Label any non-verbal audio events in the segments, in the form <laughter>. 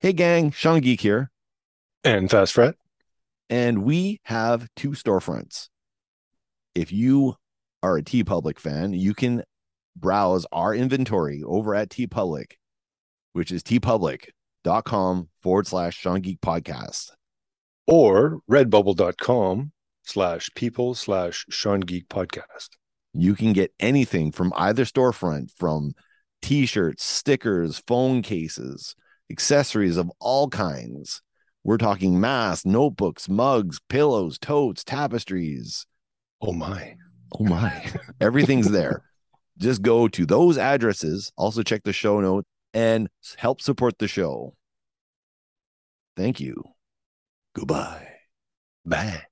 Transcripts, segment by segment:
Hey, gang, Sean Geek here. And Fast Fret. And we have two storefronts. If you are a TeePublic fan, you can browse our inventory over at TeePublic, which is teepublic.com forward slash Sean Geek podcast. Or redbubble.com slash people slash Sean Geek podcast. You can get anything from either storefront from t shirts, stickers, phone cases, accessories of all kinds. We're talking masks, notebooks, mugs, pillows, totes, tapestries. Oh my. Oh my. <laughs> Everything's there. Just go to those addresses. Also, check the show notes and help support the show. Thank you. Goodbye. Bye.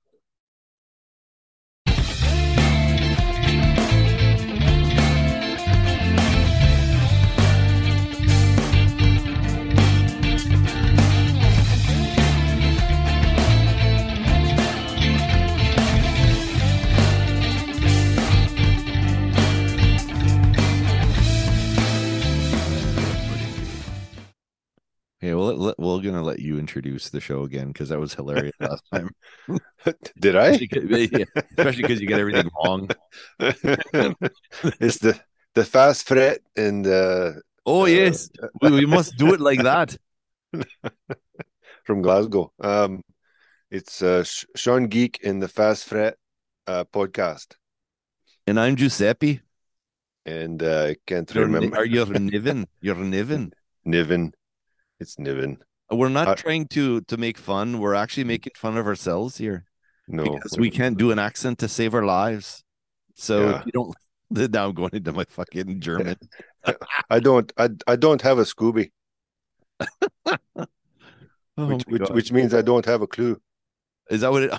Okay, well, let, we're gonna let you introduce the show again because that was hilarious <laughs> last time. <laughs> Did I? Especially because you get everything wrong. <laughs> it's the the fast fret and uh, oh uh, yes, we, we must do it like that. from Glasgow. Um, it's uh, Sh- Sean Geek in the Fast Fret uh, podcast, And I'm Giuseppe. and uh, I can't remember. are you Niven? You're Niven. Niven? It's Niven. We're not Uh, trying to to make fun. We're actually making fun of ourselves here No, because we can't do an accent to save our lives. So Yeah. you don't. <laughs> Now I'm going into my fucking German. <laughs> I don't. I I don't have a Scooby, <laughs> Oh which which, which means I don't have a clue. is that what it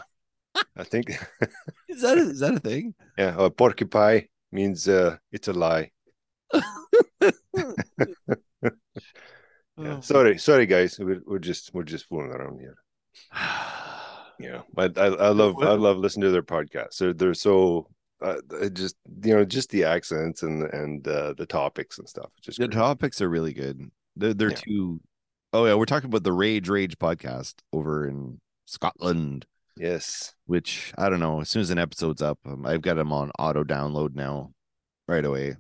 I think, is that? A, is that a thing? yeah, a porcupine means uh, it's a lie. Yeah. Oh. Sorry, sorry, guys. We're, we're just we're just fooling around here. <sighs> Yeah, but I I love I love listening to their podcasts. They're they're so uh, just you know just the accents and and uh, the topics and stuff. Just The great. topics are really good. They're they're Yeah. too. Oh yeah, we're talking about the Rage Rage podcast over in Scotland, yes. which I don't know. As soon as an episode's up, um, I've got them on auto download now, right away.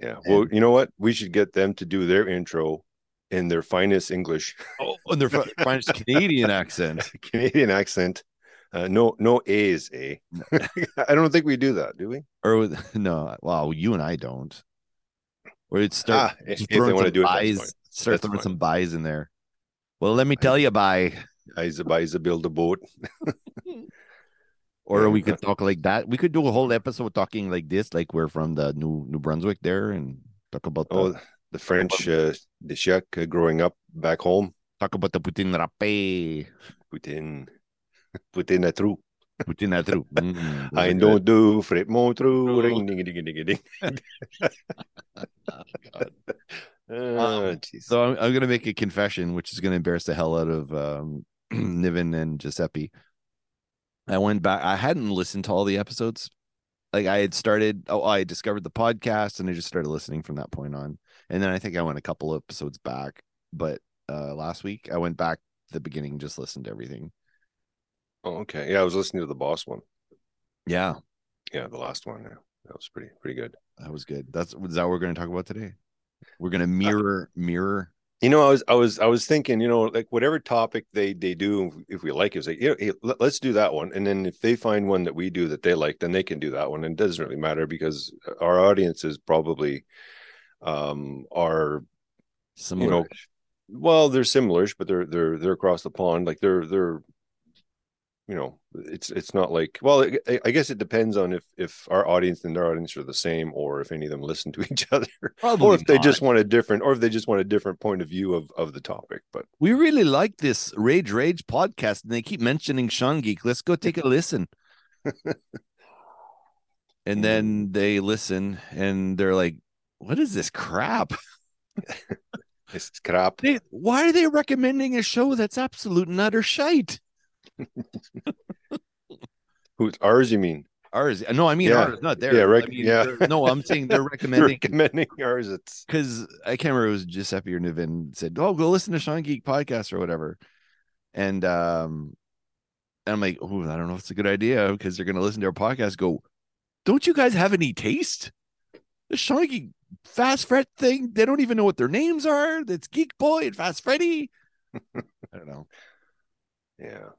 Yeah. Well, you know what? We should get them to do their intro in their finest English Oh, and their fi- <laughs> finest Canadian accent. <laughs> Canadian accent. Uh, no, no A's, eh? <laughs> I don't think we do that, do we? Or with, no, well, you and I don't. Or it's start Ah, if they throwing want to some do it, buys, fine. start That's throwing fine. some buys in there. Well, let me tell you, buy. Isa a build a boat. Or Yeah. we could talk like that. We could do a whole episode talking like this, like we're from the New New Brunswick there, and talk about the Oh, the French, uh, the Czech uh, growing up back home. talk about the Putin rape. Put in, <laughs> put in a true. Putin that through. Mm, <laughs> I don't do fret more true. True. Ring ding ding ding ding. <laughs> Ah. So I'm, I'm gonna make a confession, which is gonna embarrass the hell out of um, <clears throat> Niven and Giuseppe. I went back. I hadn't listened to all the episodes. Like I had started. Oh, I discovered the podcast, and I just started listening from that point on. And then I think I went a couple episodes back. But uh last week I went back to the beginning, just listened to everything. Oh, okay. Yeah, I was listening to the boss one. Yeah, Yeah, the last one. Yeah, that was pretty pretty good. that was good. That's is that what we're gonna talk about today. We're gonna mirror mirror. You know, I was I was I was thinking, you know, like whatever topic they they do, if we like it, it's like, you know, hey, let- let's do that one. And then if they find one that we do that they like, then they can do that one. And it doesn't really matter because our audience is probably um are Similar. know, well, they're similarish, but they're they're they're across the pond. Like they're they're you know, it's it's not like well, I, I guess it depends on if if our audience and their audience are the same, or if any of them listen to <laughs> each other, Probably or if they just want a different, or if they just want a different point of view of of the topic. But We really like this Rage Rage podcast, and they keep mentioning Sean Geek. Let's go take a listen. <laughs> and then they listen, and they're like, "What is this crap? <laughs> it's crap. They, why are they recommending a show that's absolute and utter shite?" <laughs> Who's ours? You mean? Ours, no, I mean Yeah. ours, not there. Yeah, rec- I mean, yeah. no, I'm saying <laughs> they're recommending recommending ours. It's because I can't remember it was Giuseppe or Niven said, "Oh, go listen to Sean Geek podcast or whatever," and um, and I'm like, "Oh, I don't know if it's a good idea because they're gonna listen to our podcast." Go, don't you guys have any taste? The Sean Geek Fast Fred thing, they don't even know what their names are. That's Geek Boy and Fast Freddy. <laughs> I don't know. yeah.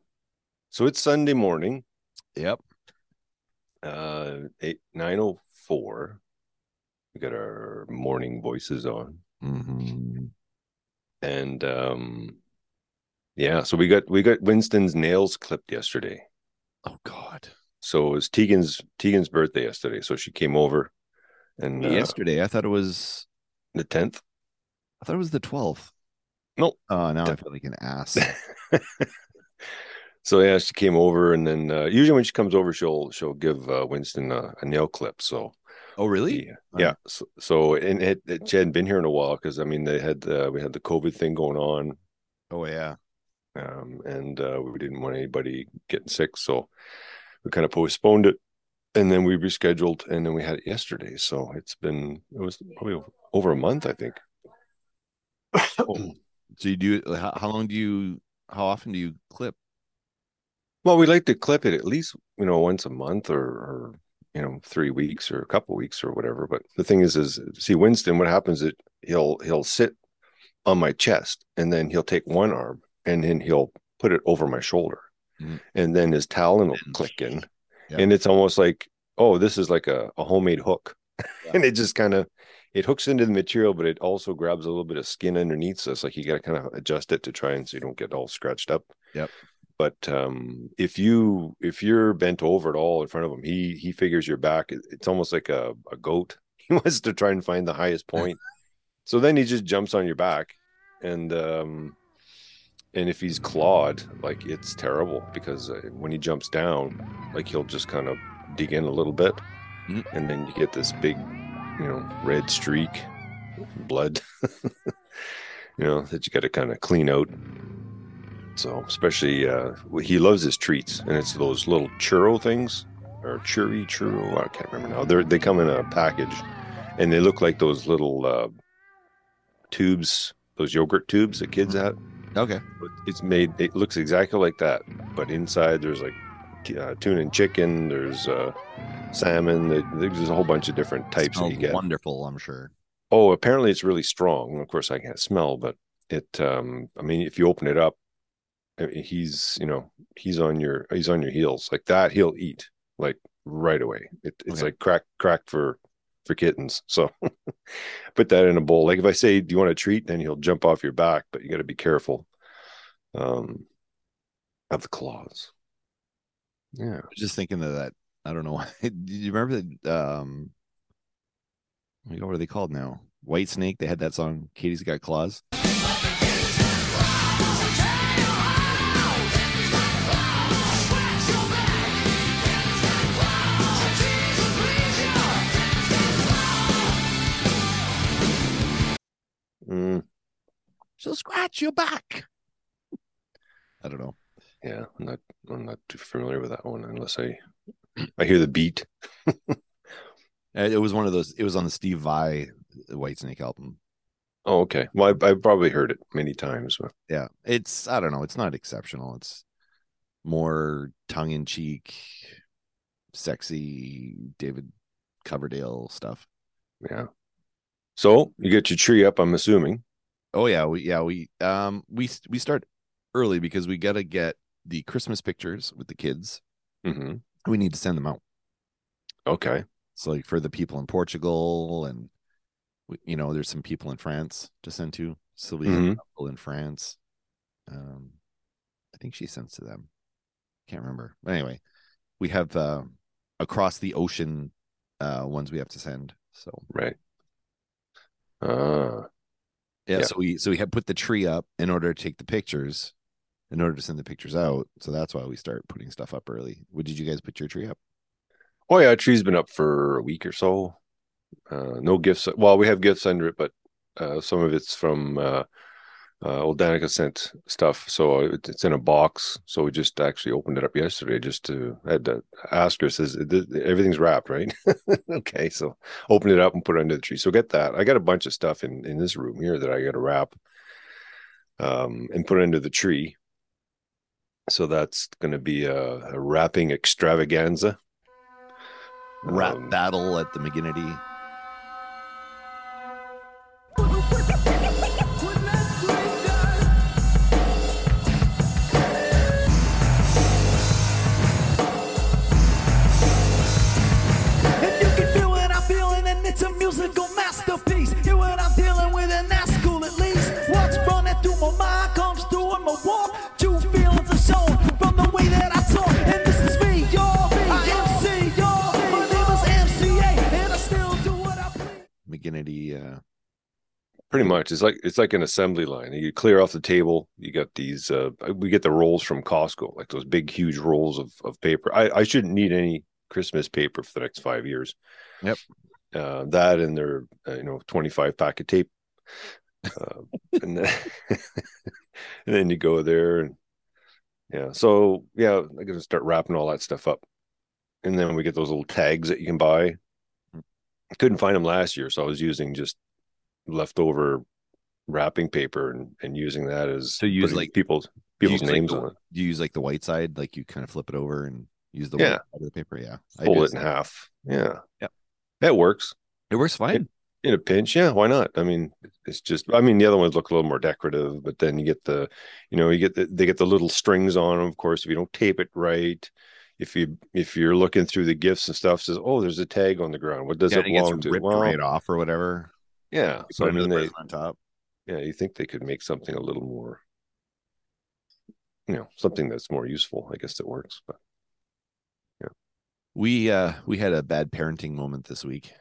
So it's Sunday morning, Yep. uh, eight nine oh four. We got our morning voices on, Mm-hmm. and um, yeah. So we got we got Winston's nails clipped yesterday. Oh God. So it was Tegan's Tegan's birthday yesterday. So she came over, and uh, Yesterday, I thought it was. the tenth. I thought it was the twelfth. Nope. Oh, now I feel like an ass. <laughs> so yeah, she came over, and then uh, usually when she comes over, she'll she'll give uh, Winston a, a nail clip. So oh, really? yeah, yeah. So, so and it, it, she hadn't been here in a while because I mean they had uh, we had the COVID thing going on, Oh, yeah. um, and uh, we didn't want anybody getting sick, so we kind of postponed it, and then we rescheduled, and then we had it yesterday. So it's been it was probably over a month, I think. So you do how, how long do you how often do you clip? Well, we like to clip it at least, you know, once a month or, or you know, three weeks or a couple weeks or whatever. But the thing is, is see Winston, what happens is he'll he'll sit on my chest and then he'll take one arm and then he'll put it over my shoulder. Mhm. And then his talon will click in. Yeah. And it's almost like, oh, this is like a, a homemade hook. Yeah. <laughs> and it just kind of it hooks into the material, but it also grabs a little bit of skin underneath. So it's like you got to kind of adjust it to try and so you don't get all scratched up. Yep. But um, if you if you're bent over at all in front of him, he he figures your back. It's almost like a, a goat. <laughs> He wants to try and find the highest point. so then he just jumps on your back, and um, and if he's clawed, like it's terrible because uh, when he jumps down, like he'll just kind of dig in a little bit, Mhm. and then you get this big, you know, red streak, blood, <laughs> you know, that you got to kind of clean out. So especially, uh, he loves his treats, and it's those little churro things, or churri churro. I can't remember now. They they come in a package, and they look like those little uh, tubes, those yogurt tubes that kids have. Okay. It's made. It looks exactly like that, but inside there's like uh, tuna and chicken. There's uh, salmon. There's a whole bunch of different types that you get. wonderful, I'm sure. Oh, apparently it's really strong. Of course, I can't smell, but it. Um, I mean, if you open it up, he's you know he's on your he's on your heels like that. He'll eat like right away. It, it's Okay. like crack crack for for kittens. So <laughs> put that in a bowl. Like if I say, "Do you want a treat?" Then he'll jump off your back, but you got to be careful um, of the claws. Yeah. I was just thinking of that. I don't know. <laughs> Do you remember that? Um, oh what are they called now? Whitesnake. They had that song. Katie's got claws. She'll scratch your back. I don't know. yeah. I'm not. I'm not too familiar with that one unless I I hear the beat. <laughs> Uh, It was one of those. It was on the Steve Vai Whitesnake album. Oh, okay. Well, I, I've probably heard it many times. But Yeah, it's. I don't know. It's not exceptional. It's more tongue in cheek, sexy David Coverdale stuff. yeah. So you get your tree up. I'm assuming. Oh yeah, we yeah we um we we start early because we got to get the Christmas pictures with the kids. hmm We need to send them out. Okay. So like for the people in Portugal and you know there's some people in France to send to. Sylvia Mhm. in France. Um, I think she sends to them. Can't remember. But anyway, we have uh, across the ocean uh ones we have to send. So Right. Uh, yeah, Yeah. so we so we have put the tree up in order to take the pictures, in order to send the pictures out. So that's why we start putting stuff up early. What did you guys put your tree up? oh yeah, tree's been up for a week or so. Uh, no gifts. Well, we have gifts under it, but uh, some of it's from uh, uh, old Danica sent stuff, so it's in a box. So we just actually opened it up yesterday, just to had to ask her. Says everything's wrapped, right? <laughs> okay, so open it up and put it under the tree. So get that. I got a bunch of stuff in in this room here that I got to wrap, um, and put under the tree. So that's going to be a, a, wrapping extravaganza. Rap um, battle at the McGinnity Pretty much, it's like it's like an assembly line. You clear off the table. You got these. Uh, we get the rolls from Costco, like those big, huge rolls of of paper. I, I shouldn't need any Christmas paper for the next five years. Yep. Uh, that and their uh, you know twenty five pack of tape, uh, and then <laughs> and then you go there and yeah. So yeah, I got to start wrapping all that stuff up, and then we get those little tags that you can buy I couldn't find them last year, so I was using just leftover wrapping paper and, and using that as so use like people's people's names like on it. Do you use like the white side, like you kind of flip it over and use the yeah. white the paper? Yeah, fold it in half. Yeah, yeah, that works. It works fine. In, in a pinch, yeah, why not? I mean, it's just. I mean, the other ones look a little more decorative, but then you get the, you know, you get the they get the little strings on them. Of course, if you don't tape it right, if you if you're looking through the gifts and stuff, says, "Oh, there's a tag on the ground. What does yeah, it belong to?" Ripped well, right off or whatever. Yeah, so I mean, they, on top. Yeah, you think they could make something a little more, you know, something that's more useful. I guess that works, but yeah. We uh we had a bad parenting moment this week.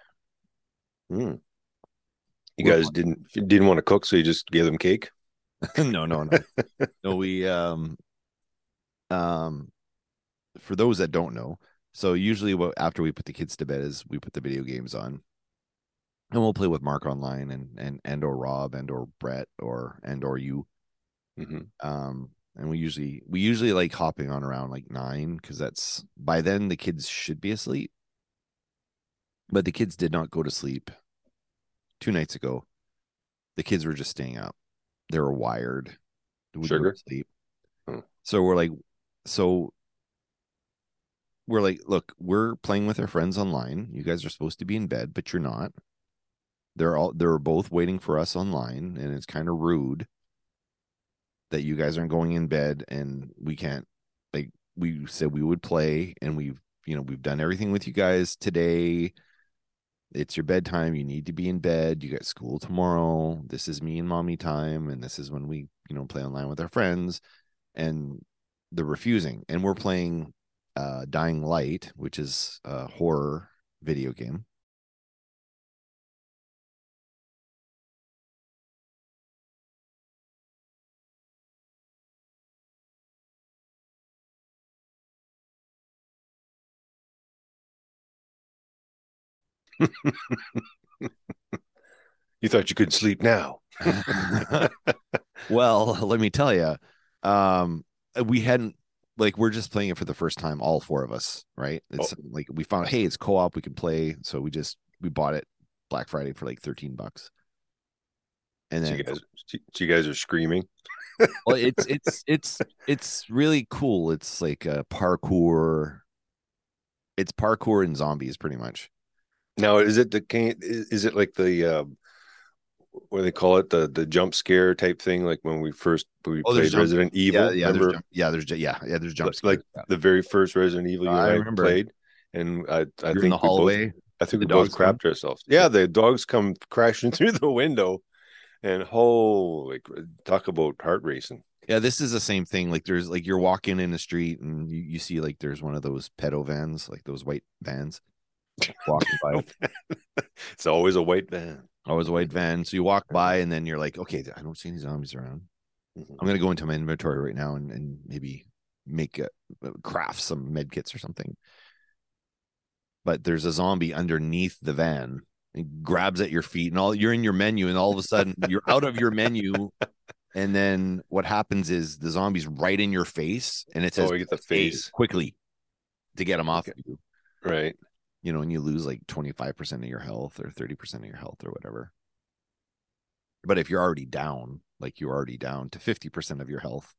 Hmm. You We're guys fun. didn't didn't want to cook, so you just gave them cake. <laughs> no, no, no, no. We um um for those that don't know, so usually what after we put the kids to bed is we put the video games on. And we'll play with Mark online and and and or Rob and or Brett or and or you. Mm-hmm. Um and we usually we usually like hopping on around like nine because that's by then the kids should be asleep. But the kids did not go to sleep two nights ago. The kids were just staying up. They were wired. Sugar sleep. Hmm. So we're like, so we're like, look, we're playing with our friends online. You guys are supposed to be in bed, but you're not. They're all they're both waiting for us online, and it's kind of rude that you guys aren't going in bed and we can't like we said we would play and we've you know we've done everything with you guys today. It's your bedtime. You need to be in bed. You got school tomorrow. This is me and mommy time and this is when we you know play online with our friends and they're refusing and we're playing uh, Dying Light, which is a horror video game. <laughs> you thought you couldn't sleep now. <laughs> well, let me tell you, um, we hadn't like we're just playing it for the first time, all four of us, right? It's oh. like we found, hey, it's co-op, we can play. So we just we bought it Black Friday for like 13 bucks. And then so you guys, so you guys are screaming. <laughs> well, it's it's it's it's really cool. It's like a parkour. It's parkour and zombies, pretty much. Now, is it the can? Is it like the uh, what do they call it? The the jump scare type thing like when we first we oh, played Resident Evil yeah yeah there's, jump, yeah there's yeah yeah there's jump like, like yeah. the very first Resident Evil you uh, I remember. played and I I You're think the hallway both, I think the we both crapped ourselves. Yeah the dogs come crashing <laughs> through the window and holy talk about heart racing. Yeah this is the same thing like there's like you're walking in the street and you, you see like there's one of those pedo vans like those white vans walking by <laughs> it's always a white van Always a white van. So you walk by and then you're like, okay, I don't see any zombies around. Mm-hmm. I'm gonna go into my inventory right now and, and maybe make a craft some med kits or something. But there's a zombie underneath the van and grabs at your feet and all you're in your menu and all of a sudden <laughs> you're out of your menu and then what happens is the zombie's right in your face, and it says Oh, get the face. quickly to get them off Okay. of you. Right. You know, and you lose like twenty five percent of your health or thirty percent of your health or whatever. But if you're already down, like you're already down to fifty percent of your health,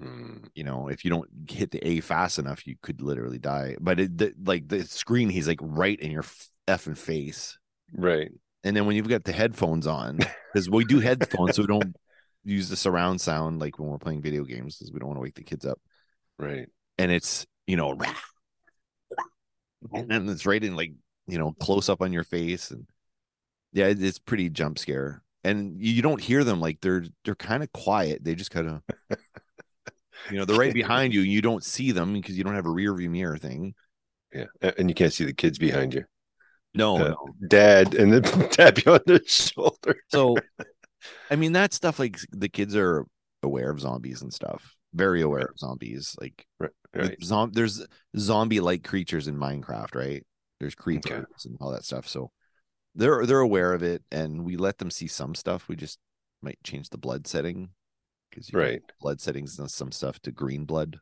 Mm, you know, if you don't hit the A fast enough, you could literally die. But it, the, like the screen, he's like right in your effing face. right. And then when you've got the headphones on, because we do headphones, so we don't use the surround sound like when we're playing video games, because we don't want to wake the kids up. Right. And it's you know, and then it's right in like you know close up on your face, and yeah, it's pretty jump scare. And you don't hear them like they're they're kind of quiet. They just kind of. <laughs> You know, they're right behind you, and you don't see them because you don't have a rear view mirror thing. Yeah. And you can't see the kids behind you. No, Uh, no. Dad, and then tap you on the <laughs> shoulder. So, I mean, that stuff like the kids are aware of zombies and stuff, very aware of zombies. Like, Right. Right. zom- there's zombie like creatures in Minecraft, right? There's creepers and all that stuff. So, they're they're aware of it, and we let them see some stuff. We just might change the blood setting because Right. blood settings and some stuff to green blood.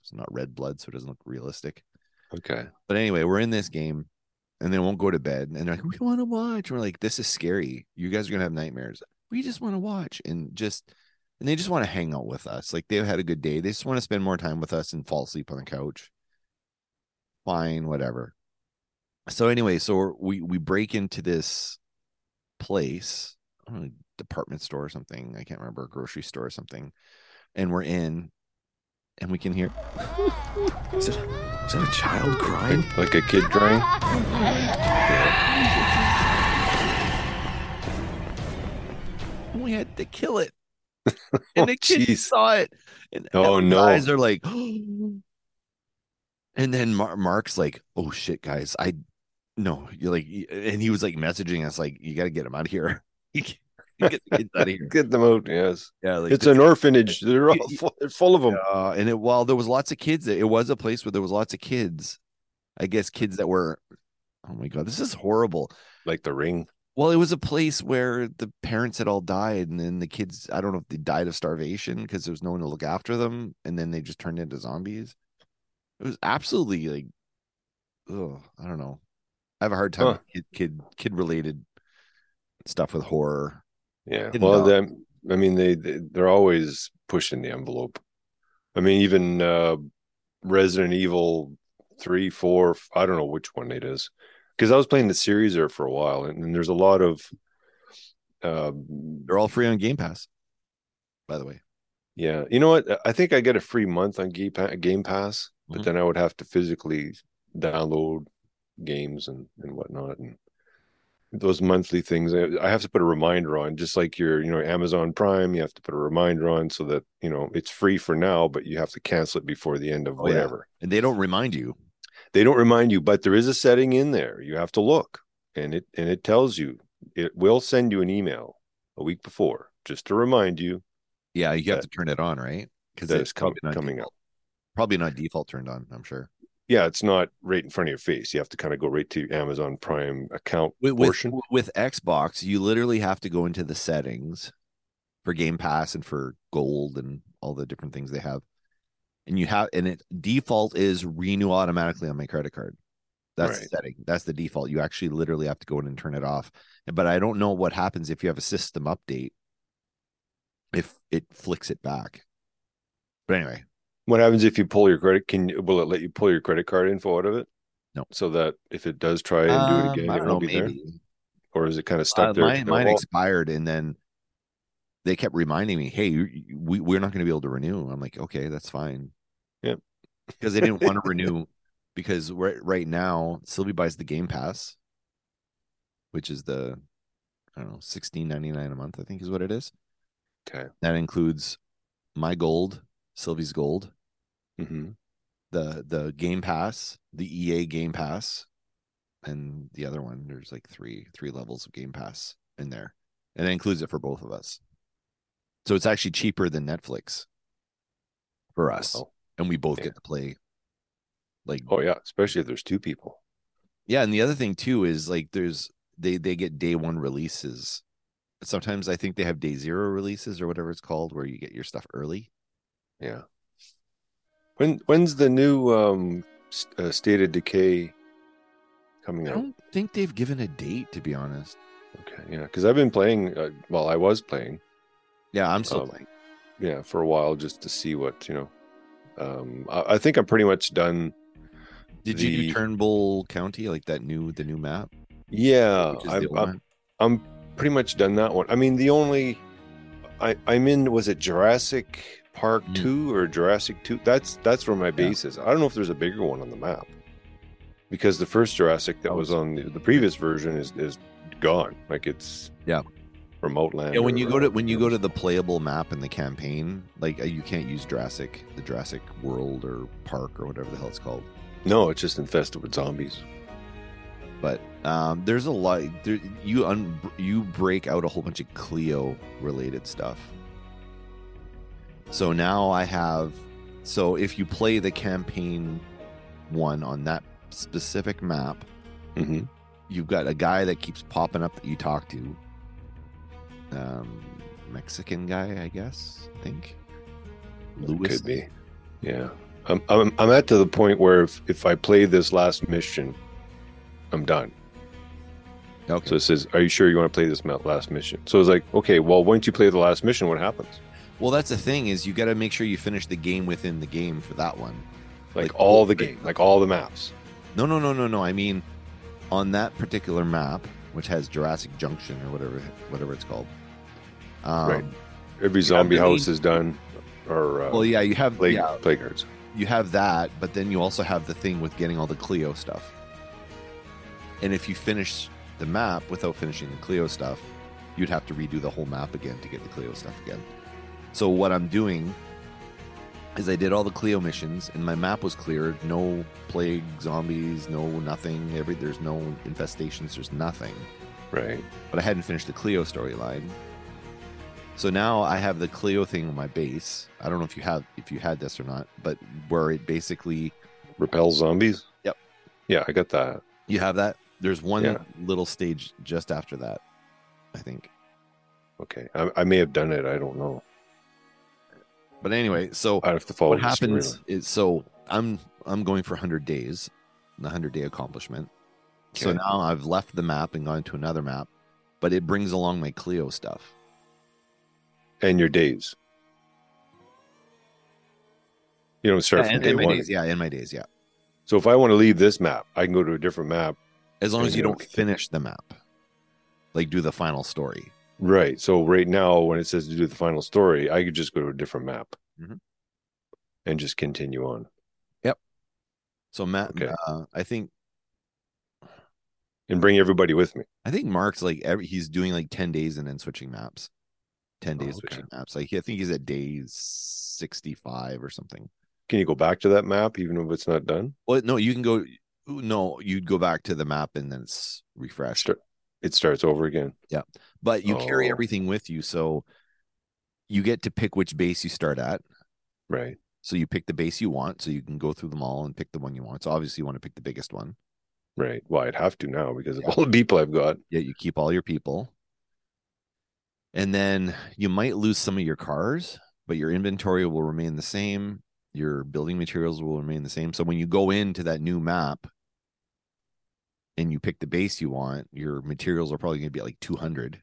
It's not red blood, so it doesn't look realistic. Okay. But anyway, we're in this game and they won't go to bed. And they're like, we want to watch. we're like, this is scary. You guys are going to have nightmares. We just want to watch and just, and they just want to hang out with us. Like they've had a good day. They just want to spend more time with us and fall asleep on the couch. Fine, whatever. So anyway, so we're- we, we break into this place, I don't know, department store or something. I can't remember, a grocery store or something. And we're in and we can hear, <laughs> Is it, is that a child crying? Like a kid crying. <laughs> we had to kill it. <laughs> and the kids jeez. saw it. And Oh, no. eyes are like, <gasps> and then Mar- Mark's like, "Oh shit, guys, I no." You're like, and he was like messaging us like, "You got to get him out of here. <laughs> get the kids out of here." Get them out. Yes. Yeah, like It's an orphanage. <laughs> They're all full, they're full of them. uh, and it while there was lots of kids, it was a place where there was lots of kids. I guess kids that were. Oh my god, this is horrible. Like the ring. Well, it was a place where the parents had all died, and then the kids, I don't know if they died of starvation because there was no one to look after them, and then they just turned into zombies. It was absolutely like, oh, I don't know. I have a hard time Huh. with kid, kid, kid related stuff with horror. Yeah. Well, them. I mean, they, they they're always pushing the envelope. I mean, even uh, Resident Evil three, four. I don't know which one it is because I was playing the series there for a while, and, and there's a lot of. Uh, They're all free on Game Pass, by the way. yeah, you know what? I think I get a free month on Game Pa- Game Pass, but Mhm. then I would have to physically download games and and whatnot, and those monthly things. I I have to put a reminder on, just like your, you know, Amazon Prime. You have to put a reminder on so that you know it's free for now, but you have to cancel it before the end of Oh, yeah. whatever. And they don't remind you. They don't remind you, but there is a setting in there. You have to look, and it and it tells you. It will send you an email a week before just to remind you Yeah, you have That- to turn it on, right? Because it's com- coming up. Probably not default turned on. I'm sure. Yeah, it's not right in front of your face. You have to kind of go right to Amazon Prime account with, with, portion. with Xbox, you literally have to go into the settings for Game Pass and for Gold and all the different things they have. And you have and it default is renew automatically on my credit card. That's the setting. That's the default. You actually literally have to go in and turn it off. But I don't know what happens if you have a system update if it flicks it back. But anyway, What happens if you pull your credit? Can you, will it let you pull your credit card info out of it? No. So that if it does try and do it um, again, I it don't know, won't be there, or is it kind of stuck Uh, there? mine, mine expired, and then they kept reminding me, "Hey, we we're not going to be able to renew." I'm like, "Okay, that's fine." Yep. Because they didn't want to <laughs> renew because right right now Sylvie buys the Game Pass, which is the I don't know sixteen ninety nine a month. I think is what it is. okay. That includes my gold, Sylvie's gold, hmm the the Game Pass, the EA Game Pass, and the other one. There's like three three levels of Game Pass in there, and it includes it for both of us. So it's actually cheaper than Netflix for us, Oh. and we both Yeah. get to play. Like Oh yeah, especially if there's two people. yeah, and the other thing too is like there's they they get day one releases sometimes I think they have day zero releases or whatever it's called, where you get your stuff early. Yeah. When when's the new um uh, State of Decay coming out? I don't think they've given a date, to be honest. Okay, yeah, because I've been playing. Uh, well, I was playing, Yeah, I'm still Um, playing. yeah, for a while just to see what you know. Um, I, I think I'm pretty much done. Did you do Trumbull County, like that new the new map? Yeah, the I'm, I'm. I'm pretty much done that one. I mean, the only I I'm in was it Jurassic Park Mm. two or Jurassic two? That's that's where my base is. I don't know if there's a bigger one on the map because the first Jurassic that Oh, was on the, the previous version is is gone. Like it's Yeah. Remote land. Yeah, when you go to when you go to the playable map in the campaign, like uh, you can't use Jurassic, the Jurassic World or Park or whatever the hell it's called. no, it's just infested with zombies. But um, there's a lot. There, you un, you break out a whole bunch of Clio related stuff. So now I have. So if you play the campaign one on that specific map, hmm you've got a guy that keeps popping up that you talk to. Um, Mexican guy, I guess. I think. Lewis. Could be. Yeah. I'm, I'm I'm at to the point where if, if I play this last mission, I'm done. Okay. So it says, "Are you sure you want to play this last mission?" So it's like, okay, well, once you play the last mission, what happens? well, that's the thing is you got to make sure you finish the game within the game for that one. Like, Like, all the game, like all the maps. No, no, no, no, no. I mean, on that particular map, which has Jurassic Junction or whatever, whatever it's called. Um, Right. Every zombie house is done, or uh, Well, yeah, you have plague, yeah, plague guards. you have that, but then you also have the thing with getting all the Clio stuff. And if you finish the map without finishing the Clio stuff, you'd have to redo the whole map again to get the Clio stuff again. So what I'm doing is I did all the Clio missions and my map was cleared. No plague, zombies, no nothing. Every there's no infestations, there's nothing. Right. But I hadn't finished the Clio storyline. So now I have the Clio thing on my base. I don't know if you have if you had this or not, but where it basically repels zombies. Yep. Yeah, I got that. you have that. There's one Yeah. little stage just after that, I think. Okay, I, I may have done it. I don't know. But anyway, so I have to follow. what happens is so I'm I'm going for 100 days, the 100 day accomplishment. So now I've left the map and gone to another map, but it brings along my Clio stuff. And your days. You don't start Yeah, from in, day in my one. days, yeah, in my days, yeah. So if I want to leave this map, I can go to a different map. As long as you don't finish the map, like do the final story. Right. So right now, when it says to do the final story, I could just go to a different map Mhm. and just continue on Yep. So Matt, Okay. uh, I think and bring everybody with me. I think Mark's like every he's doing like 10 days and then switching maps. 10 Oh, days okay. switching maps. Like I think he's at day 65 or something. Can you go back to that map even if it's not done? Well, no, you can go no, you'd go back to the map and then it's refreshed. It starts over again. Yeah. But you carry Oh. everything with you, so you get to pick which base you start at. Right. So you pick the base you want, so you can go through them all and pick the one you want. So obviously you want to pick the biggest one. Right. Well, I'd have to now because of Yeah. all the people I've got. Yeah, you keep all your people. And then you might lose some of your cars, but your inventory will remain the same. Your building materials will remain the same. So when you go into that new map and you pick the base you want, your materials are probably going to be like 200.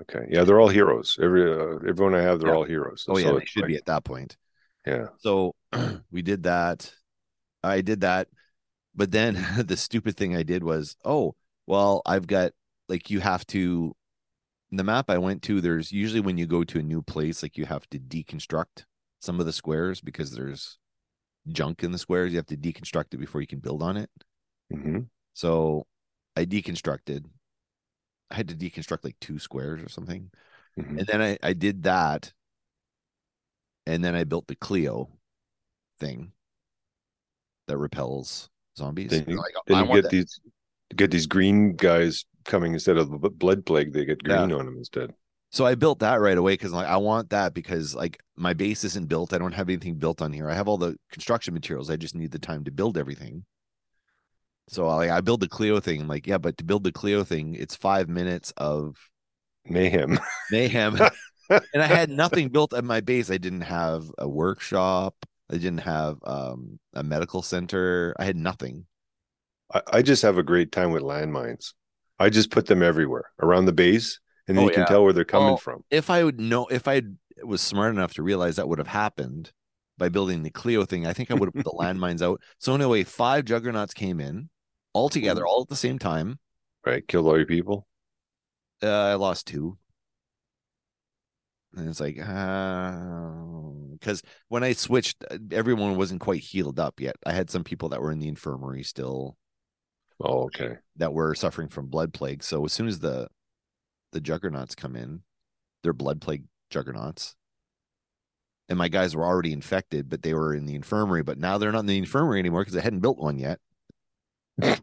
Okay. Yeah, they're all heroes. Every uh, everyone I have, they're Yeah. all heroes. Oh, yeah, So they it's should be at that point. Yeah. So <clears throat> we did that. I did that. But then <laughs> the stupid thing I did was, oh, well, I've got like you have to the map I went to, there's usually when you go to a new place, like you have to deconstruct some of the squares because there's junk in the squares. You have to deconstruct it before you can build on it. hmm So I deconstructed. I had to deconstruct like two squares or something. hmm And then I, I did that. And then I built the Clio thing that repels zombies. Then you, Like, then I you get that- these get these green guys coming instead of the blood plague. They get Yeah. green on them instead. So I built that right away because like I want that because like my base isn't built. I don't have anything built on here. I have all the construction materials. I just need the time to build everything. So like I build the Clio thing. I'm like, yeah, but to build the Clio thing, it's five minutes of mayhem. <laughs> mayhem. <laughs> and I had nothing built at my base. I didn't have a workshop. I didn't have um, a medical center. I had nothing. I, I just have a great time with landmines. I just put them everywhere around the base, and then Oh, you can yeah. tell where they're coming Well, from. If I would know, if I was smart enough to realize that would have happened by building the Clio thing, I think I would have put the <laughs> landmines out. So anyway, five juggernauts came in all together, all at the same time. Right, killed all your people. Uh, I lost two. And it's like, because when I switched, uh, everyone wasn't quite healed up yet. I had some people that were in the infirmary still Oh, okay. that were suffering from blood plague. So as soon as the the juggernauts come in, they're blood plague juggernauts. And my guys were already infected, but they were in the infirmary. But now they're not in the infirmary anymore because I hadn't built one yet. <laughs>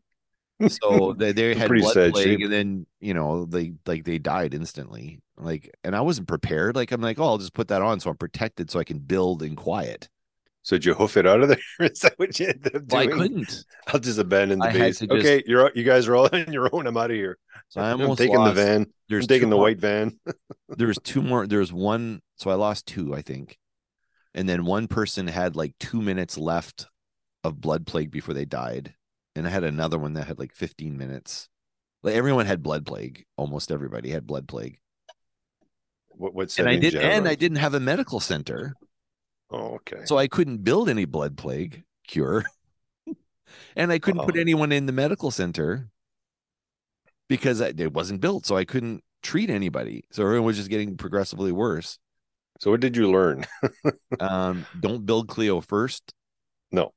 so they, they had blood plague, shape. and then you know they like they died instantly. Like, and I wasn't prepared. Like I'm like, oh, I'll just put that on so I'm protected, so I can build in quiet. So did you hoof it out of there? <laughs> Is that what you ended up Well, I couldn't. I'll just abandon the I base. just- Okay, you're you guys are all <laughs> in your own. I'm out of here. So I I'm almost taking lost. the van. There's I'm taking the more- white van. <laughs> there's two more there's one so i lost two i think and then one person had like two minutes left of blood plague before they died and i had another one that had like 15 minutes like everyone had blood plague almost everybody had blood plague What, what and i did and i didn't have a medical center Oh, okay. so i couldn't build any blood plague cure <laughs> and i couldn't put Oh. anyone in the medical center because it wasn't built so i couldn't treat anybody so everyone was just getting progressively worse so what did you learn? <laughs> um don't build clio first No.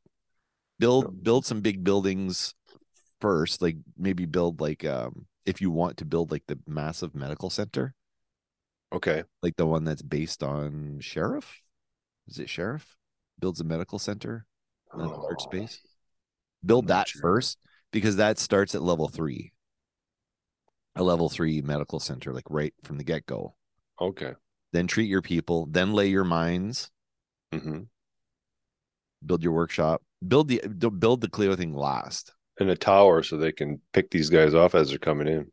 build No. build some big buildings first like maybe build like um if you want to build like the massive medical center Okay. like the one that's based on sheriff is it sheriff? Builds a medical center in a large Oh, space? Build that sure. first? Because that starts at level three. A level three medical center like right from the get-go. Okay. then treat your people then lay your mines hmm build your workshop. Build the build the clio thing last. And a tower so they can pick these guys off as they're coming in.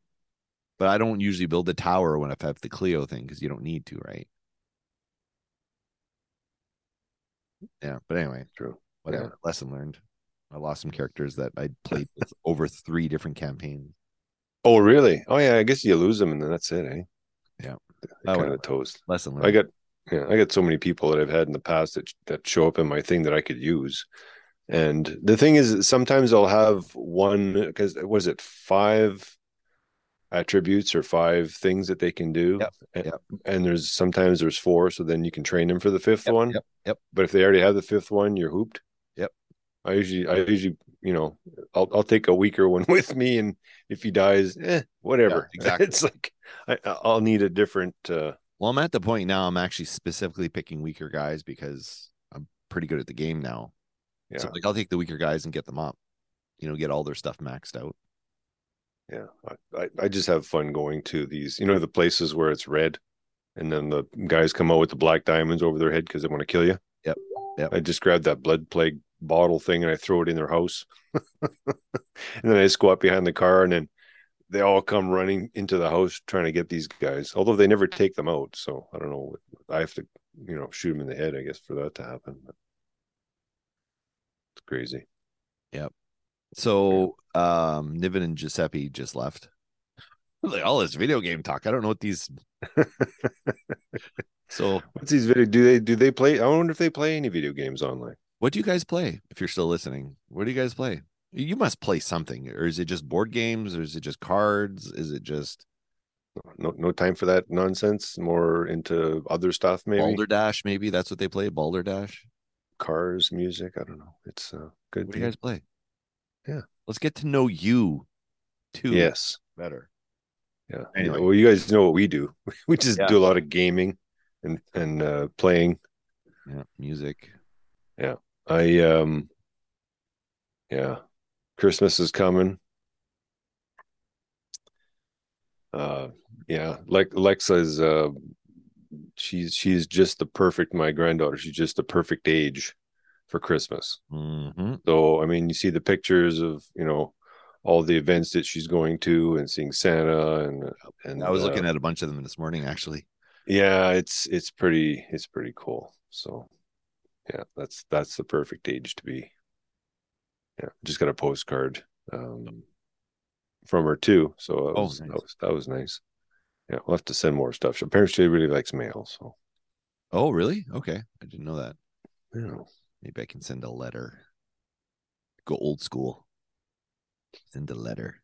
but I don't usually build a tower when I have the Clio thing because you don't need to, right? Yeah, but anyway, True. whatever. Lesson learned. I lost some characters that I played <laughs> with over three different campaigns. Oh, really? Oh, yeah. I guess you lose them and then that's it, eh? Yeah. They're Oh, kind of toast. Lesson learned. I got yeah, I got so many people that I've had in the past that that show up in my thing that I could use. And the thing is sometimes I'll have one because was it five attributes or five things that they can do. Yep, And, yep. and there's sometimes there's four, so then you can train them for the fifth Yep, one. Yep. Yep. But if they already have the fifth one, you're hooped. Yep. I usually I usually, you know, I'll I'll take a weaker one <laughs> with me and if he dies, eh, whatever. Yeah, <laughs> exactly. It's like I I'll need a different uh Well, I'm at the point now. I'm actually specifically picking weaker guys because I'm pretty good at the game now. yeah. So like, I'll take the weaker guys and get them up. You know, get all their stuff maxed out. Yeah, I, I, just have fun going to these, you know, the places where it's red, and then the guys come out with the black diamonds over their head because they want to kill you. Yep, yep. I just grab that blood plague bottle thing and I throw it in their house, <laughs> and then I squat behind the car, and then they all come running into the house trying to get these guys. Although they never take them out, so I don't know. I have to, you know, shoot them in the head, I guess, for that to happen. But it's crazy. So um Niven and Giuseppe just left. <laughs> like all this video game talk. I don't know what these <laughs> so What's these video? Do they do they play? I wonder if they play any video games online. what do you guys play if you're still listening? What do you guys play? You must play something, or is it just board games, or is it just cards? Is it just no no time for that nonsense more into other stuff maybe Balderdash? Maybe that's what they play. Balderdash. cars music i don't know it's uh good What do you guys play? Yeah. let's get to know you too. yes better. yeah Anyway. well you guys know what we do <laughs> we just Yeah. do a lot of gaming and and uh playing Yeah, music. Yeah. I um yeah christmas is coming uh yeah like alexa's uh she's she's just the perfect my granddaughter she's just the perfect age for christmas hmm So I mean, you see the pictures of you know all the events that she's going to and seeing Santa and and I was uh, looking at a bunch of them this morning, actually. yeah, it's it's pretty it's pretty cool. So yeah, that's that's the perfect age to be. Yeah, just got a postcard um from her too. So that Oh, was, nice. that was that was nice. Yeah, we'll have to send more stuff. Apparently she really likes mail, so Oh, really? Okay, I didn't know that. yeah. Maybe I can send a letter. Go old school. Send a letter.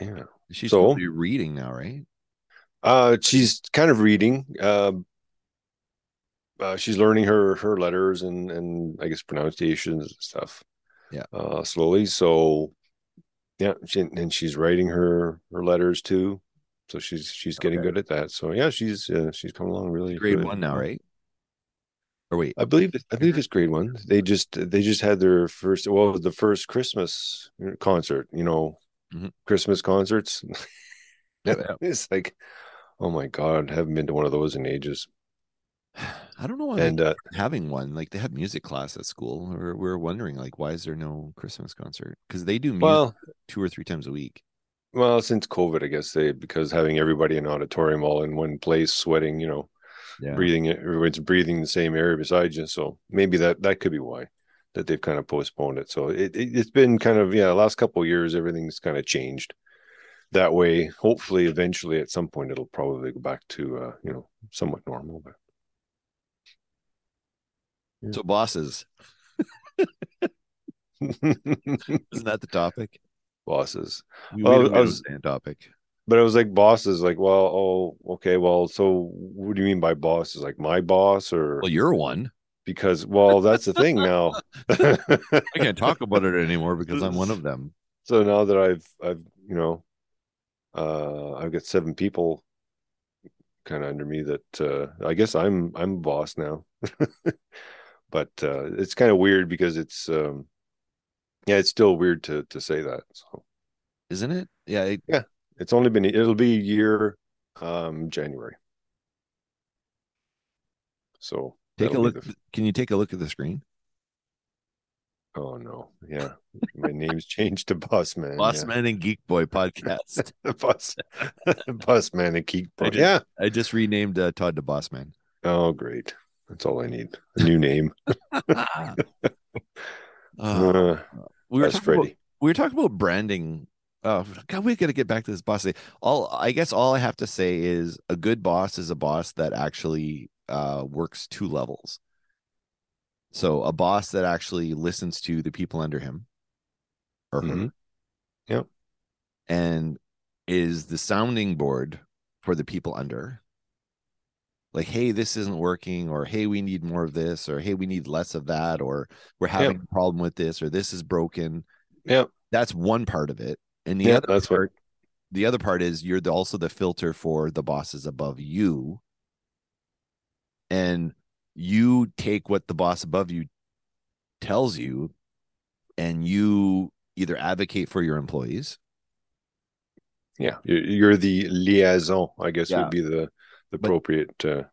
Yeah. She's So- be reading now, right? Uh, she's kind of reading. Um, uh, she's learning her her letters and and I guess pronunciations and stuff. Yeah. Uh, slowly. So, yeah, she, and she's writing her her letters too. So she's she's getting Okay. good at that. So yeah, she's uh, she's coming along really Grade good. one now, right? Or wait, I believe I believe it's grade one. They just they just had their first well the first Christmas concert. You know, Mhm. Christmas concerts. <laughs> It's like, oh my god, I haven't been to one of those in ages. I don't know why And uh, having one. Like they have music class at school. Or we're wondering, like, why is there no Christmas concert? Because they do music well, two or three times a week. Well, since COVID, I guess they because having everybody in an auditorium all in one place, sweating, you know, Yeah. breathing it, everyone's breathing the same air beside you. So maybe that that could be why that they've kind of postponed it. So it, it has been kind of yeah, the last couple of years, everything's kind of changed that way. Hopefully, eventually, at some point, it'll probably go back to uh, you know somewhat normal. But So bosses, <laughs> isn't that the topic? bosses. We, Well, we don't I get was- a topic. But it was like bosses, like, well, oh, okay, well, so what do you mean by boss? Is like my boss or Well, you're one. because well, that's the thing now. <laughs> I can't talk about it anymore because I'm one of them. so now that I've I've you know uh I've got seven people kind of under me that uh I guess I'm I'm boss now. <laughs> but uh it's kind of weird because it's um yeah, it's still weird to to say that. So Isn't it? Yeah. It, it's only been it'll be a year um January. So take a look. the- Can you take a look at the screen? oh no. Yeah. My name's changed to Boss Man. Boss yeah. Man and Geek Boy podcast. <laughs> Boss Boss <laughs> Man and Geek I Boy. just- Yeah. I just renamed uh, Todd to Boss Man. Oh, great. That's all I need. A new name. Uh, <laughs> Uh, we were about, we were talking about branding. Oh God, we got to get back to this boss thing. All I guess all I have to say is a good boss is a boss that actually uh, works two levels. So a boss that actually listens to the people under him or her, Mhm. Yep. and is the sounding board for the people under. Like, hey, this isn't working, or hey, we need more of this, or hey, we need less of that, or we're having a problem with this, or this is broken. Yeah. That's one part of it. And the Yeah, other what- part, the other part is you're the, also the filter for the bosses above you. And you take what the boss above you tells you, and you either advocate for your employees Yeah. You're, the liaison, I guess Yeah. would be the, the But- appropriate. Uh,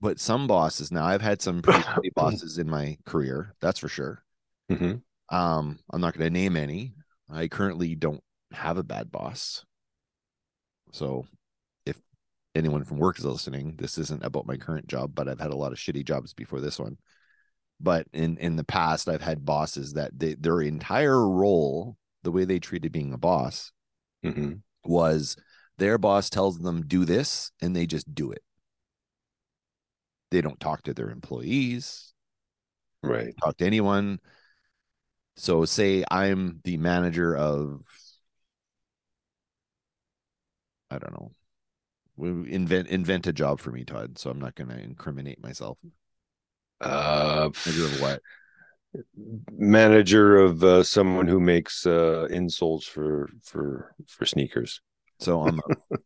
but some bosses now i've had some pretty <laughs> bosses in my career that's for sure mhm. um i'm not going to name any i currently don't have a bad boss. So if anyone from work is listening this isn't about my current job but i've had a lot of shitty jobs before this one. But in in the past i've had bosses that they, their entire role the way they treated being a boss Mhm. was their boss tells them do this and they just do it. They don't talk to their employees. Right. talk to anyone. So say i'm the manager of i don't know we invent invent a job for me todd so i'm not going to incriminate myself Uh, manager of what manager of uh, someone who makes uh, insoles for for for sneakers. so i'm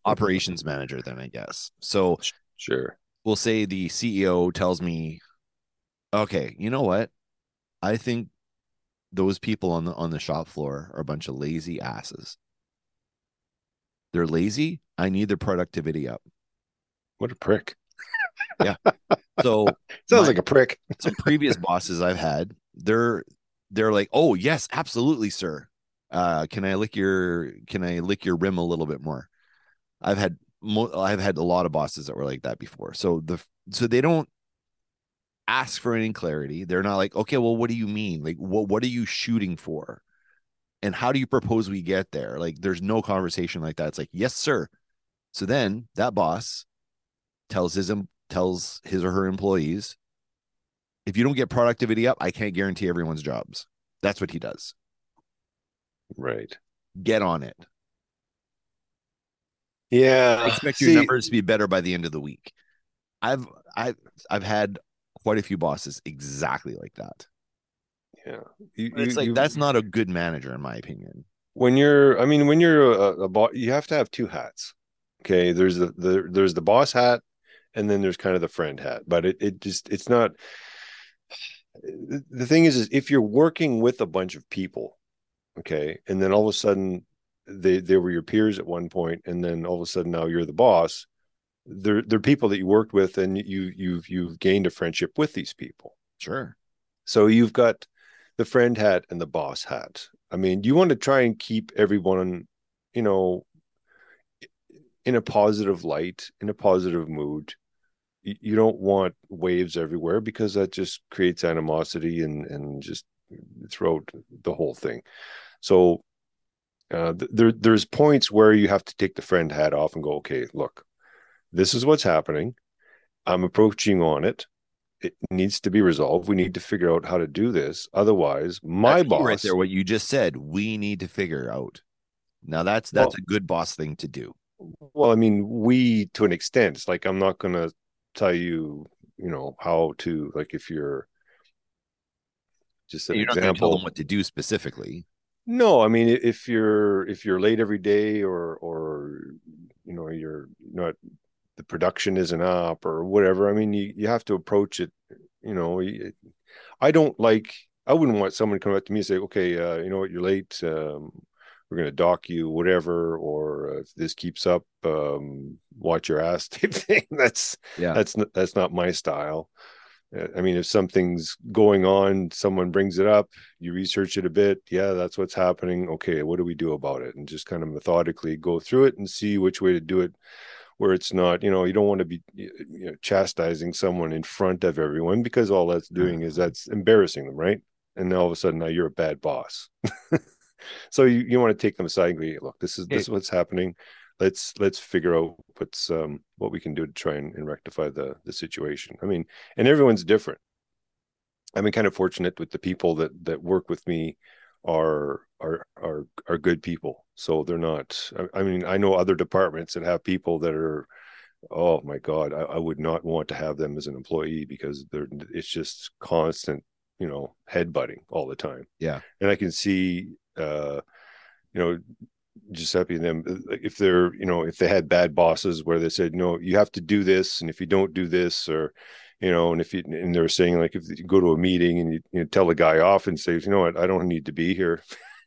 operations manager then i guess so Sure. we'll say the CEO tells me, okay, you know what? I think those people on the on the shop floor are a bunch of lazy asses. They're lazy. I need their productivity up. What a prick. <laughs> Yeah. So <laughs> Sounds My- like a prick. <laughs> some previous bosses I've had, they're they're like, oh yes, absolutely, sir. Uh, can I lick your can I lick your rim a little bit more? I've had mo- I've had a lot of bosses that were like that before. So the so they don't ask for any clarity. They're not like, okay, well, what do you mean? Like, what what are you shooting for? And how do you propose we get there? Like, there's no conversation like that. It's like, yes, sir. So then that boss tells his tells his or her employees, if you don't get productivity up, I can't guarantee everyone's jobs. That's what he does. Right. Get on it. Yeah. I expect see, your numbers to be better by the end of the week. I've I've I've had quite a few bosses exactly like that. Yeah. You, It's you- like you- that's not a good manager, in my opinion. when you're i mean when you're a, a boss you have to have two hats okay there's the, the there's the boss hat and then there's kind of the friend hat but it, it just it's not the thing is is if you're working with a bunch of people okay and then all of a sudden they they were your peers at one point and then all of a sudden now you're the boss they're they're people that you worked with and you you've you've gained a friendship with these people Sure. so you've got the friend hat and the boss hat. I mean, you want to try and keep everyone, you know, in a positive light, in a positive mood. You don't want waves everywhere because that just creates animosity and and just throughout the whole thing. So uh, th- there there's points where you have to take the friend hat off and go, okay, look, this is what's happening. I'm approaching on it it needs to be resolved. We need to figure out how to do this. Otherwise, my That's boss, right there, what you just said, we need to figure out. Now that's that's a good boss thing to do. well, I mean, we to an extent, it's like I'm not going to tell you, you know, how to like if you're just an You're not going to tell example. them what to do specifically. No, I mean, if you're if you're late every day, or or you know, you're not the production isn't up or whatever. I mean, you you have to approach it. You know, I don't like. I wouldn't want someone to come up to me and say, "Okay, uh, you know what, you're late. Um, we're going to dock you, whatever." Or uh, if this keeps up, um, watch your ass <laughs> type thing. That's Yeah. that's not, that's not my style. Uh, I mean, if something's going on, someone brings it up, you research it a bit. Yeah, that's what's happening. Okay, what do we do about it? And just kind of methodically go through it and see which way to do it where it's not, you know, you don't want to be you know, chastising someone in front of everyone because all that's doing is that's embarrassing them, right? And then all of a sudden now you're a bad boss. <laughs> so you, you want to take them aside and go, "Hey, look, this is this is what's happening. Let's let's figure out what's um what we can do to try and, and rectify the the situation. I mean, and everyone's different. I've been kind of fortunate with the people that that work with me are are are are good people. So they're not. I, I mean, I know other departments that have people that are. Oh my God, I, I would not want to have them as an employee because they're. It's just constant, you know, headbutting all the time. Yeah. and I can see, uh, you know, Giuseppe and them if they're you know if they had bad bosses where they said no you have to do this and if you don't do this or you know and if you and they're saying like if you go to a meeting and you, you tell the guy off and say you know what? I don't need to be here.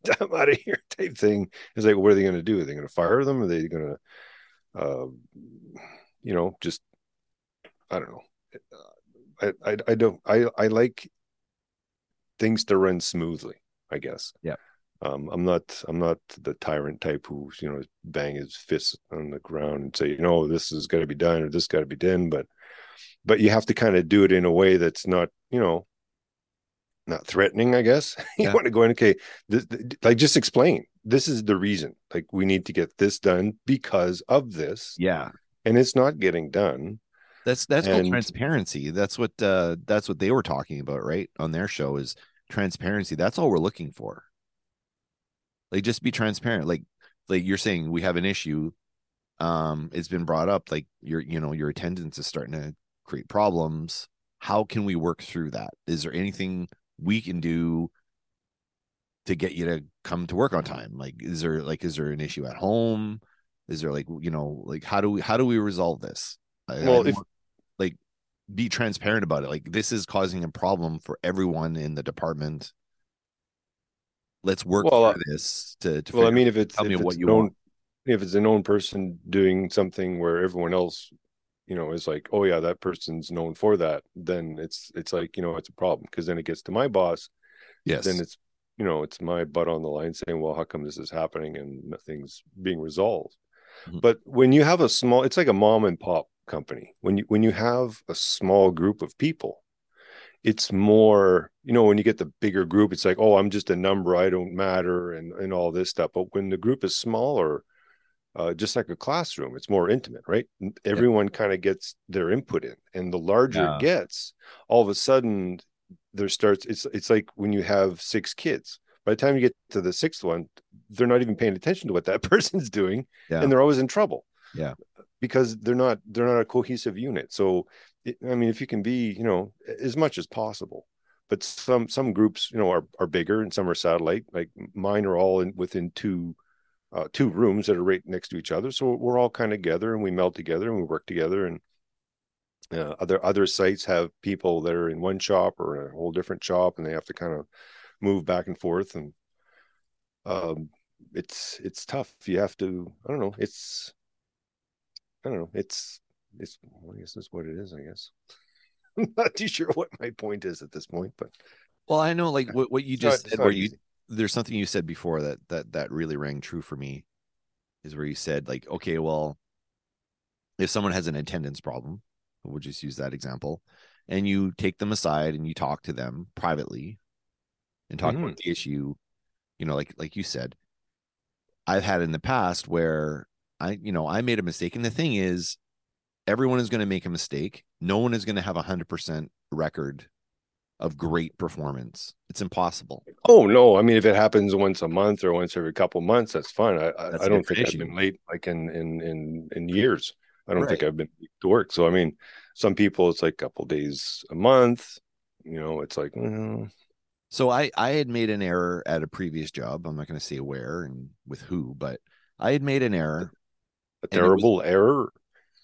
<laughs> I'm out of here <laughs> type thing. It's like what are they going to do? Are they going to fire them? Are they going to uh, you know just I don't know. I, I I don't I I like things to run smoothly I guess. Yeah. um, I'm not I'm not the tyrant type who you know bang his fists on the ground and say you know this has got to be done or this got to be done but but you have to kind of do it in a way that's not you know not threatening I guess <laughs> you Yeah. want to go in okay this, like just explain this is the reason like we need to get this done because of this Yeah. and it's not getting done That's that's called transparency. That's what uh that's what they were talking about, right? On their show is transparency. That's all we're looking for. Like just be transparent. Like like you're saying we have an issue. Um, it's been brought up, like your you know, your attendance is starting to create problems. How can we work through that? Is there anything we can do to get you to come to work on time? Like is there like is there an issue at home? Is there like you know, like how do we how do we resolve this? Well, if- like be transparent about it. Like this is causing a problem for everyone in the department. Let's work Well, uh, through this to, to well, I mean, if it's me if what it's you known, want. if it's a known person doing something where everyone else, you know, is like, oh yeah, that person's known for that, then it's it's like you know it's a problem because then it gets to my boss, yes, then it's you know it's my butt on the line saying well how come this is happening and nothing's being resolved? Mhm. but when you have a small it's like a mom and pop company. When you when you have a small group of people it's more you know when you get the bigger group it's like oh i'm just a number i don't matter and and all this stuff. But when the group is smaller uh, just like a classroom it's more intimate right everyone kind of gets their input in and the larger Yeah. it gets all of a sudden there starts it's it's like when you have six kids by the time you get to the sixth one they're not even paying attention to what that <laughs> person's doing Yeah. and they're always in trouble Yeah. because they're not they're not a cohesive unit so it, i mean if you can be you know as much as possible but some some groups you know are, are bigger and some are satellite like mine are all in within two uh, two rooms that are right next to each other. So we're all kind of together and we meld together and we work together. And uh, other other sites have people that are in one shop or a whole different shop and they have to kind of move back and forth and um it's it's tough. You have to i don't know it's i don't know it's it's well, i guess that's what it is i guess. <laughs> I'm not too sure what my point is at this point but Well, I know like what, what you it's just said where you easy. There's something you said before that that that really rang true for me is where you said like okay well if someone has an attendance problem we'll just use that example and you take them aside and you talk to them privately and talk about mm-hmm. the issue you know like like you said i've had in the past where i you know i made a mistake and the thing is everyone is going to make a mistake. No one is going to have a hundred percent record of great performance. It's impossible. Oh no. I mean if it happens once a month or once every couple months that's fine. I That's I don't think issue. i've been late like in in in in years. I don't think i've been to work. So i mean some people it's like a couple days a month you know it's like mm, So I I had made an error at a previous job. I'm not going to say where and with who, but I had made an error, a it was- terrible error?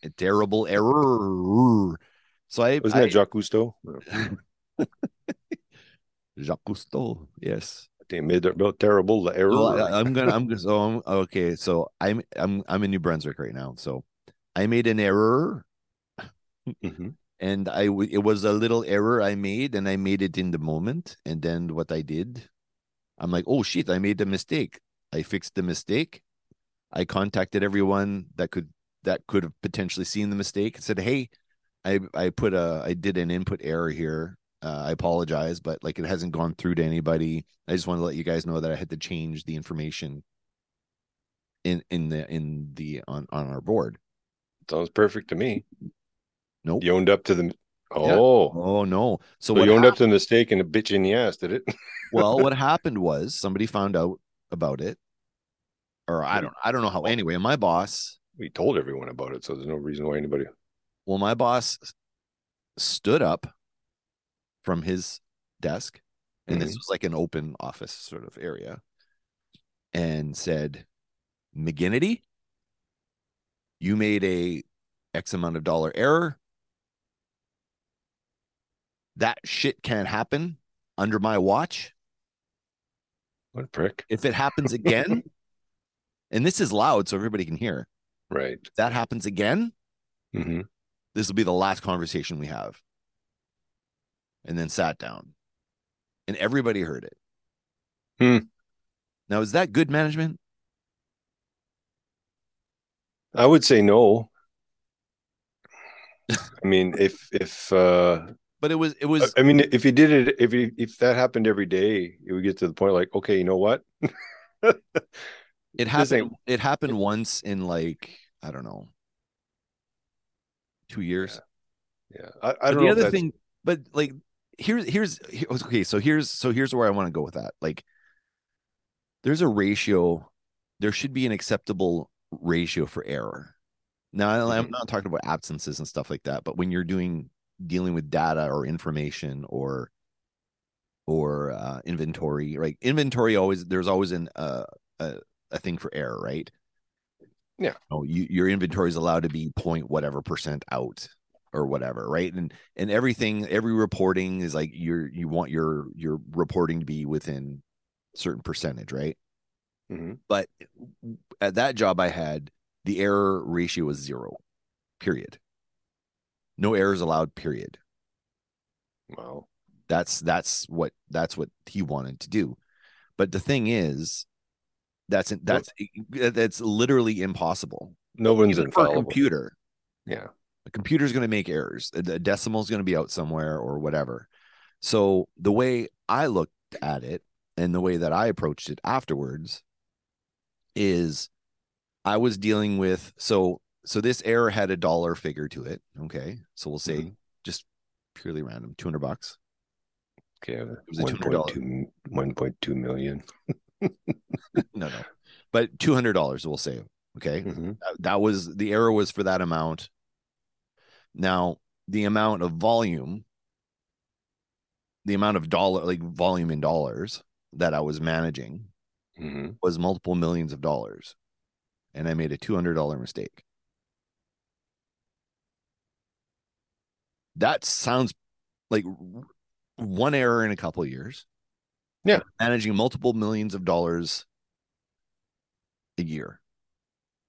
A terrible error. So I wasn't I, that jacques cousteau <laughs> Jacques Cousteau, yes. they made a terrible error Well, I, am gonna I'm gonna so I'm, okay. So I'm I'm I'm in New Brunswick right now. So I made an error, Mhm. and I. it was a little error I made, and I made it in the moment. And then what I did, I'm like, oh shit, I made a mistake. I fixed the mistake. I contacted everyone that could that could have potentially seen the mistake and said, hey, I I put a I did an input error here. Uh, I apologize, but like it hasn't gone through to anybody. I just want to let you guys know that I had to change the information in in the in the on on our board. sounds perfect to me Nope. you owned up to the oh Oh no. So, so you owned hap- up to the mistake and a bitch in the ass did it <laughs> well, what happened was somebody found out about it. Or I don't I don't know how anyway, my boss, we told everyone about it so there's no reason why anybody well, my boss stood up from his desk, and this Mhm. was like an open office sort of area, and said, McGinnity, you made a X amount of dollar error. That shit can't happen under my watch. what a prick If it happens again, <laughs> and this is loud so everybody can hear, right if that happens again, hmm this will be the last conversation we have. And then sat down. And everybody heard it. Hmm. Now, is that good management? I would say no. I mean, if if uh But it was it was I mean, if you did it, if you, if that happened every day, it would get to the point like, okay, you know what? it <laughs> happened it happened once in like, I don't know, two years. Yeah, I, I don't the other thing, but like here's here's okay. So here's so here's where I want to go with that. Like, there's a ratio. There should be an acceptable ratio for error. Now, I'm Mhm. not talking about absences and stuff like that, but when you're doing dealing with data or information or or uh, inventory, right? Inventory always there's always an uh, a a thing for error, right? Yeah. Oh, you, your inventory is allowed to be point whatever percent out or whatever, right? And and everything, every reporting is like you're you want your your reporting to be within certain percentage, right? Mhm. But at that job I had, the error ratio was zero, period. No errors allowed, period. Wow. That's that's what that's what he wanted to do. But the thing is, that's that's that's literally impossible. No one's Even infallible. computer. Yeah. The computer's going to make errors. The decimal is going to be out somewhere or whatever. So the way I looked at it and the way that I approached it afterwards is I was dealing with so so this error had a dollar figure to it. Okay. So we'll say Mhm. just purely random, 200 bucks. Okay. was a One $200. point two one point two million. <laughs> No, no. But $200 we'll say. Okay. Mhm. That- that was the error was for that amount. Now, the amount of volume, the amount of dollar like volume in dollars that I was managing Mhm. was multiple millions of dollars. And I made a $200 mistake. That sounds like one error in a couple of years. Yeah. Managing multiple millions of dollars a year.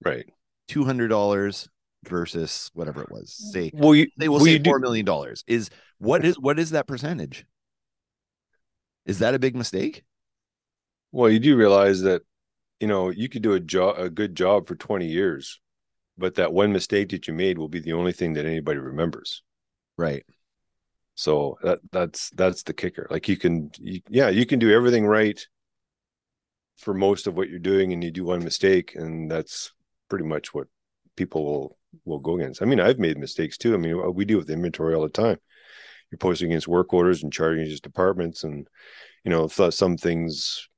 Right. $200 versus whatever it was. Mm, say Well, you, they will well, say you do- four million dollars. Is what is what is that percentage? Is that a big mistake? Well, you do realize that, you know, you could do a job, a good job for 20 years, but that one mistake that you made will be the only thing that anybody remembers. Right. So that that's that's the kicker. Like you can, you, yeah, you can do everything right for most of what you're doing, and you do one mistake, and that's pretty much what people will will go against. I mean, I've made mistakes too. I mean, we deal with inventory all the time. You're posting against work orders and charging against departments, and you know, th- some things.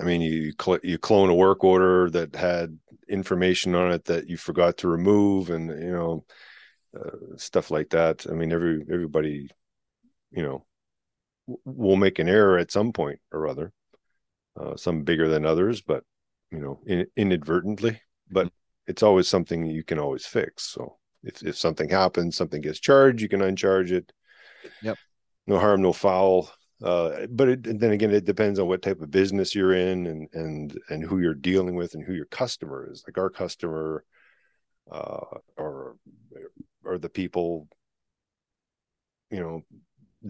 I mean, you cl- you clone a work order that had information on it that you forgot to remove, and you know, uh, stuff like that. I mean, every everybody, you know, w- will make an error at some point or other. Uh, some bigger than others, but you know, in, inadvertently. But it's always something you can always fix. So if if something happens, something gets charged, you can uncharge it. Yep. No harm, no foul. Uh, but it, then again, it depends on what type of business you're in and and and who you're dealing with and who your customer is. Like our customer, uh, or or the people, you know,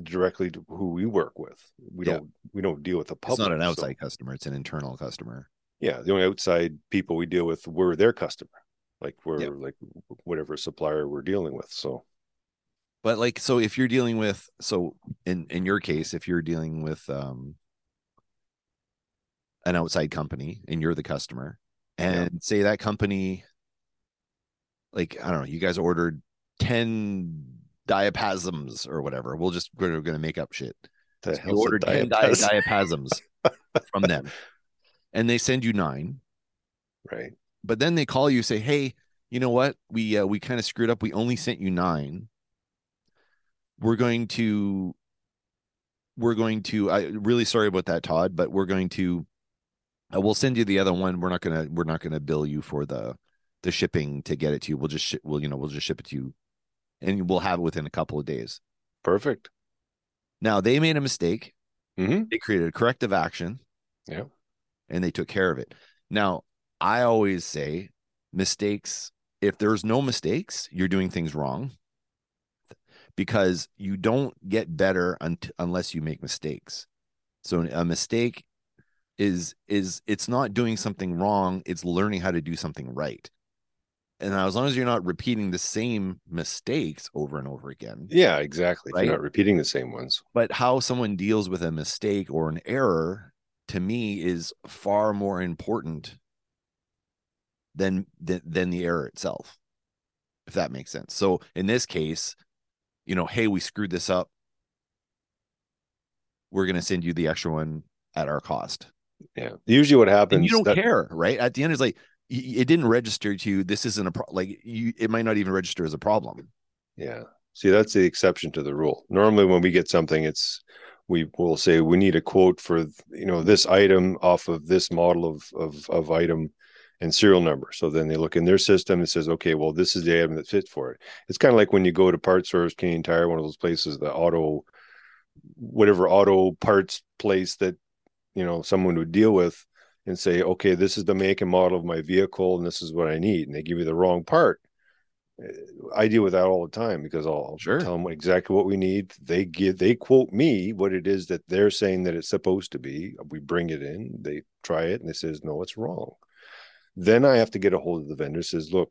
directly to who we work with. We Yeah. don't we don't deal with the public. It's not an so- outside customer, it's an internal customer. Yeah the only outside people we deal with we're their customer like we're Yep. like whatever supplier we're dealing with so But like so if you're dealing with so in in your case, if you're dealing with um an outside company and you're the customer, and say that company like I don't know, you guys ordered 10 diapasms or whatever. We'll just we're gonna make up shit. the you ordered 10 di- diapasms from them <laughs> and they send you nine. Right. But then they call you say hey you know what? We uh, we kind of screwed up. We only sent you nine. We're going to we're going to i really sorry about that todd but we're going to uh, we'll send you the other one. We're not gonna we're not gonna bill you for the the shipping to get it to you. We'll just ship we'll you know we'll just ship it to you and we'll have it within a couple of days. Perfect. Now they made a mistake. Hmm they created a corrective action. Yeah. And they took care of it. Now i always say mistakes if there's no mistakes you're doing things wrong because you don't get better un- unless you make mistakes. So a mistake is is it's not doing something wrong it's learning how to do something right. And as long as you're not repeating the same mistakes over and over again yeah exactly Right. you're not repeating the same ones. But how someone deals with a mistake or an error to me is far more important than than, than the error itself if that makes sense. So in this case you know hey we screwed this up. We're going to send you the extra one at our cost. Yeah. Usually what happens and you don't that- care right? At the end it's like it didn't register to you. This isn't a pro- like you it might not even register as a problem. Yeah. See that's the exception to the rule. Normally when we get something it's we will say we need a quote for you know this item off of this model of of, of item and serial number. So then they look in their system and says okay well this is the item that fits for it. It's kind of like when you go to parts stores canadian tire one of those places the auto whatever auto parts place that you know someone would deal with and say okay this is the make and model of my vehicle and this is what i need. And they give you the wrong part I deal with that all the time because I'll Sure. tell them exactly what we need. They give, they quote me what it is that they're saying that it's supposed to be. We bring it in, they try it, and they says no, it's wrong. Then I have to get a hold of the vendor. Says, look,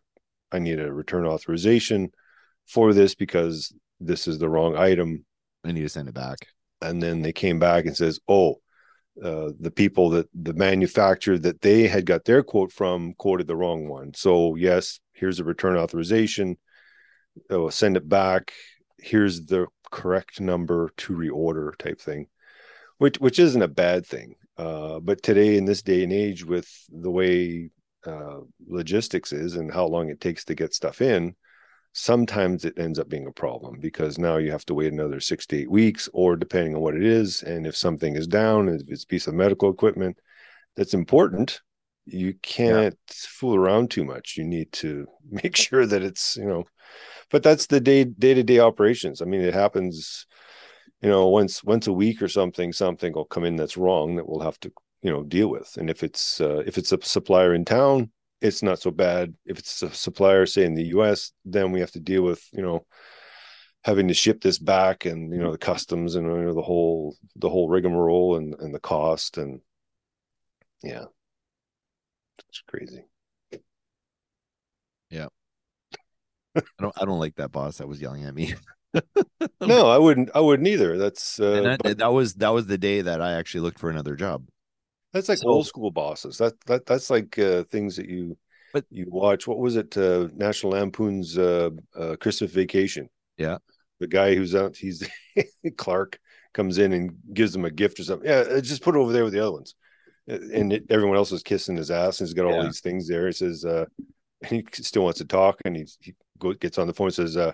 I need a return authorization for this because this is the wrong item. I need to send it back. And then they came back and says, oh, uh, the people that the manufacturer that they had got their quote from quoted the wrong one. So yes, here's a return authorization. Oh, send it back. Here's the correct number to reorder type thing, which which isn't a bad thing. Uh, but today in this day and age, with the way uh, logistics is and how long it takes to get stuff in, sometimes it ends up being a problem because now you have to wait another six to eight weeks, or depending on what it is, and if something is down, if it's a piece of medical equipment that's important, you can't fool around too much. You need to <laughs> make sure that it's you know, but that's the day day to day operations. I mean, it happens, you know, once once a week or something. Something will come in that's wrong that we'll have to you know deal with. And if it's uh, if it's a supplier in town, it's not so bad. If it's a supplier, say in the U.S., then we have to deal with you know having to ship this back and you know the customs and you know, the whole the whole rigmarole and and the cost and yeah, it's crazy. Yeah. I don't. I don't like that boss that was yelling at me. <laughs> No, I wouldn't. I wouldn't either. That's uh, that, but that was that was the day that I actually looked for another job. that's like so- old school bosses. That that that's like uh, things that you But- you watch. What was it? Uh, National Lampoon's uh, uh, Christmas Vacation. Yeah. the guy who's out. He's <laughs> Clark comes in and gives him a gift or something. Yeah, uh, just put it over there with the other ones. Uh, And it, everyone else is kissing his ass, and he's got all Yeah. these things there. He says, uh, and <laughs> he still wants to talk, and he, he go, gets on the phone and says, uh,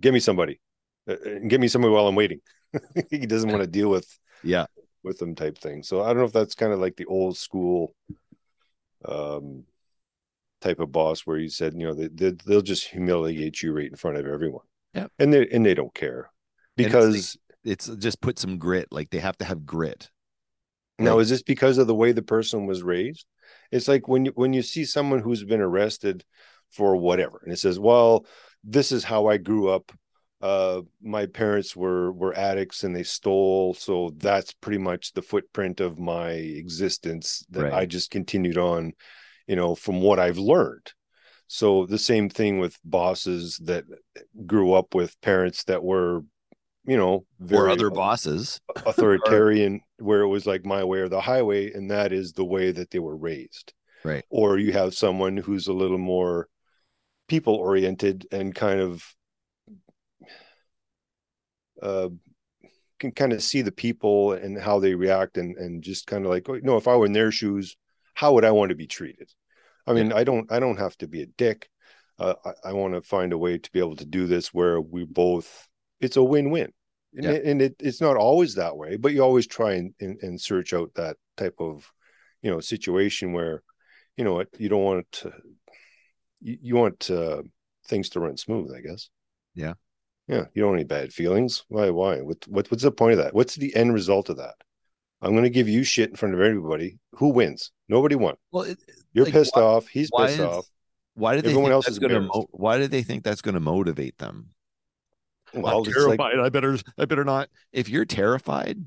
"Give me somebody, uh, give me somebody while I'm waiting." <laughs> he doesn't want to deal with Yeah, with them type thing. So I don't know if that's kind of like the old school um type of boss where you said, you know, they, they they'll just humiliate you right in front of everyone. Yeah. And they and they don't care. And it's Because it's just put some grit. Like they have to have grit. Now is this because of the way the person was raised? It's like when you when you see someone who's been arrested for whatever and it says, Well, this is how I grew up. Uh my parents were were addicts and they stole, so that's pretty much the footprint of my existence that Right. I just continued on, you know, from what I've learned. So the same thing with bosses that grew up with parents that were, you know, or other bosses. authoritarian where it was like my way or the highway and that is the way that they were raised. Right. or you have someone who's a little more people oriented and kind of uh can kind of see the people and how they react and and just kind of like oh, no if i were in their shoes how would i want to be treated? I mean i don't i don't have to be a dick. Uh, i, I want to find a way to be able to do this where we both it's a win-win and, Yeah. it, and it, it's not always that way but you always try and, and, and search out that type of you know situation where you know you don't want to you, you want uh, things to run smooth i guess. Yeah. yeah you don't want any bad feelings. Why why? What, what what's the point of that? What's the end result of that? I'm going to give you shit in front of everybody who wins. Nobody won. Well, it, you're Like, pissed why- off. He's pissed is- off. why they Everyone else is going to? Mo- why do they think that's going to motivate them? Well I'm it's like terrified. I better. I better not. If you're terrified,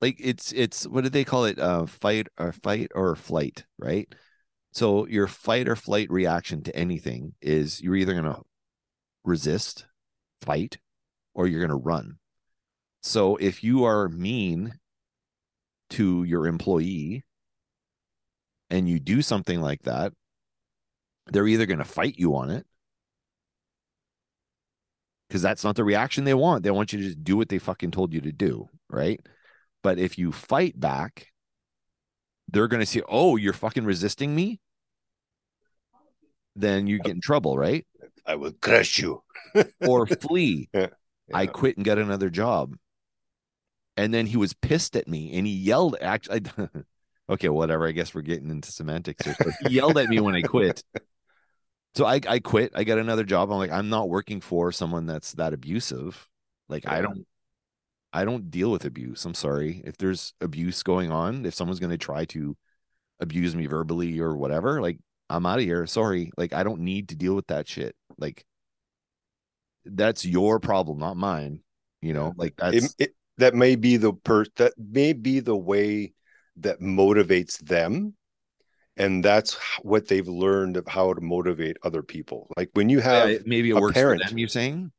like it's it's what did they call it? Uh, fight or fight or flight, right? So your fight or flight reaction to anything is you're either going to resist, fight, or you're going to run. So if you are mean to your employee and you do something like that, they're either going to fight you on it because that's not the reaction they want. They want you to just do what they fucking told you to do, right? But if you fight back, they're going to say, "Oh, you're fucking resisting me." Then you get in trouble, right? i will crush you <laughs> Or flee. I Yeah. quit and got another job. And then he was pissed at me and he yelled actually <laughs> okay, whatever. I guess we're getting into semantics here. He yelled at me when I quit. <laughs> So I, I quit. I got another job. I'm like, I'm not working for someone that's that abusive. Like I don't I don't deal with abuse. I'm sorry. If there's abuse going on, if someone's gonna try to abuse me verbally or whatever, like I'm out of here. Sorry. Like I don't need to deal with that shit. Like that's your problem, not mine. You know, like that's it, it, that may be the per that may be the way that motivates them and that's what they've learned of how to motivate other people like when you have yeah, maybe a works parent, them. You saying?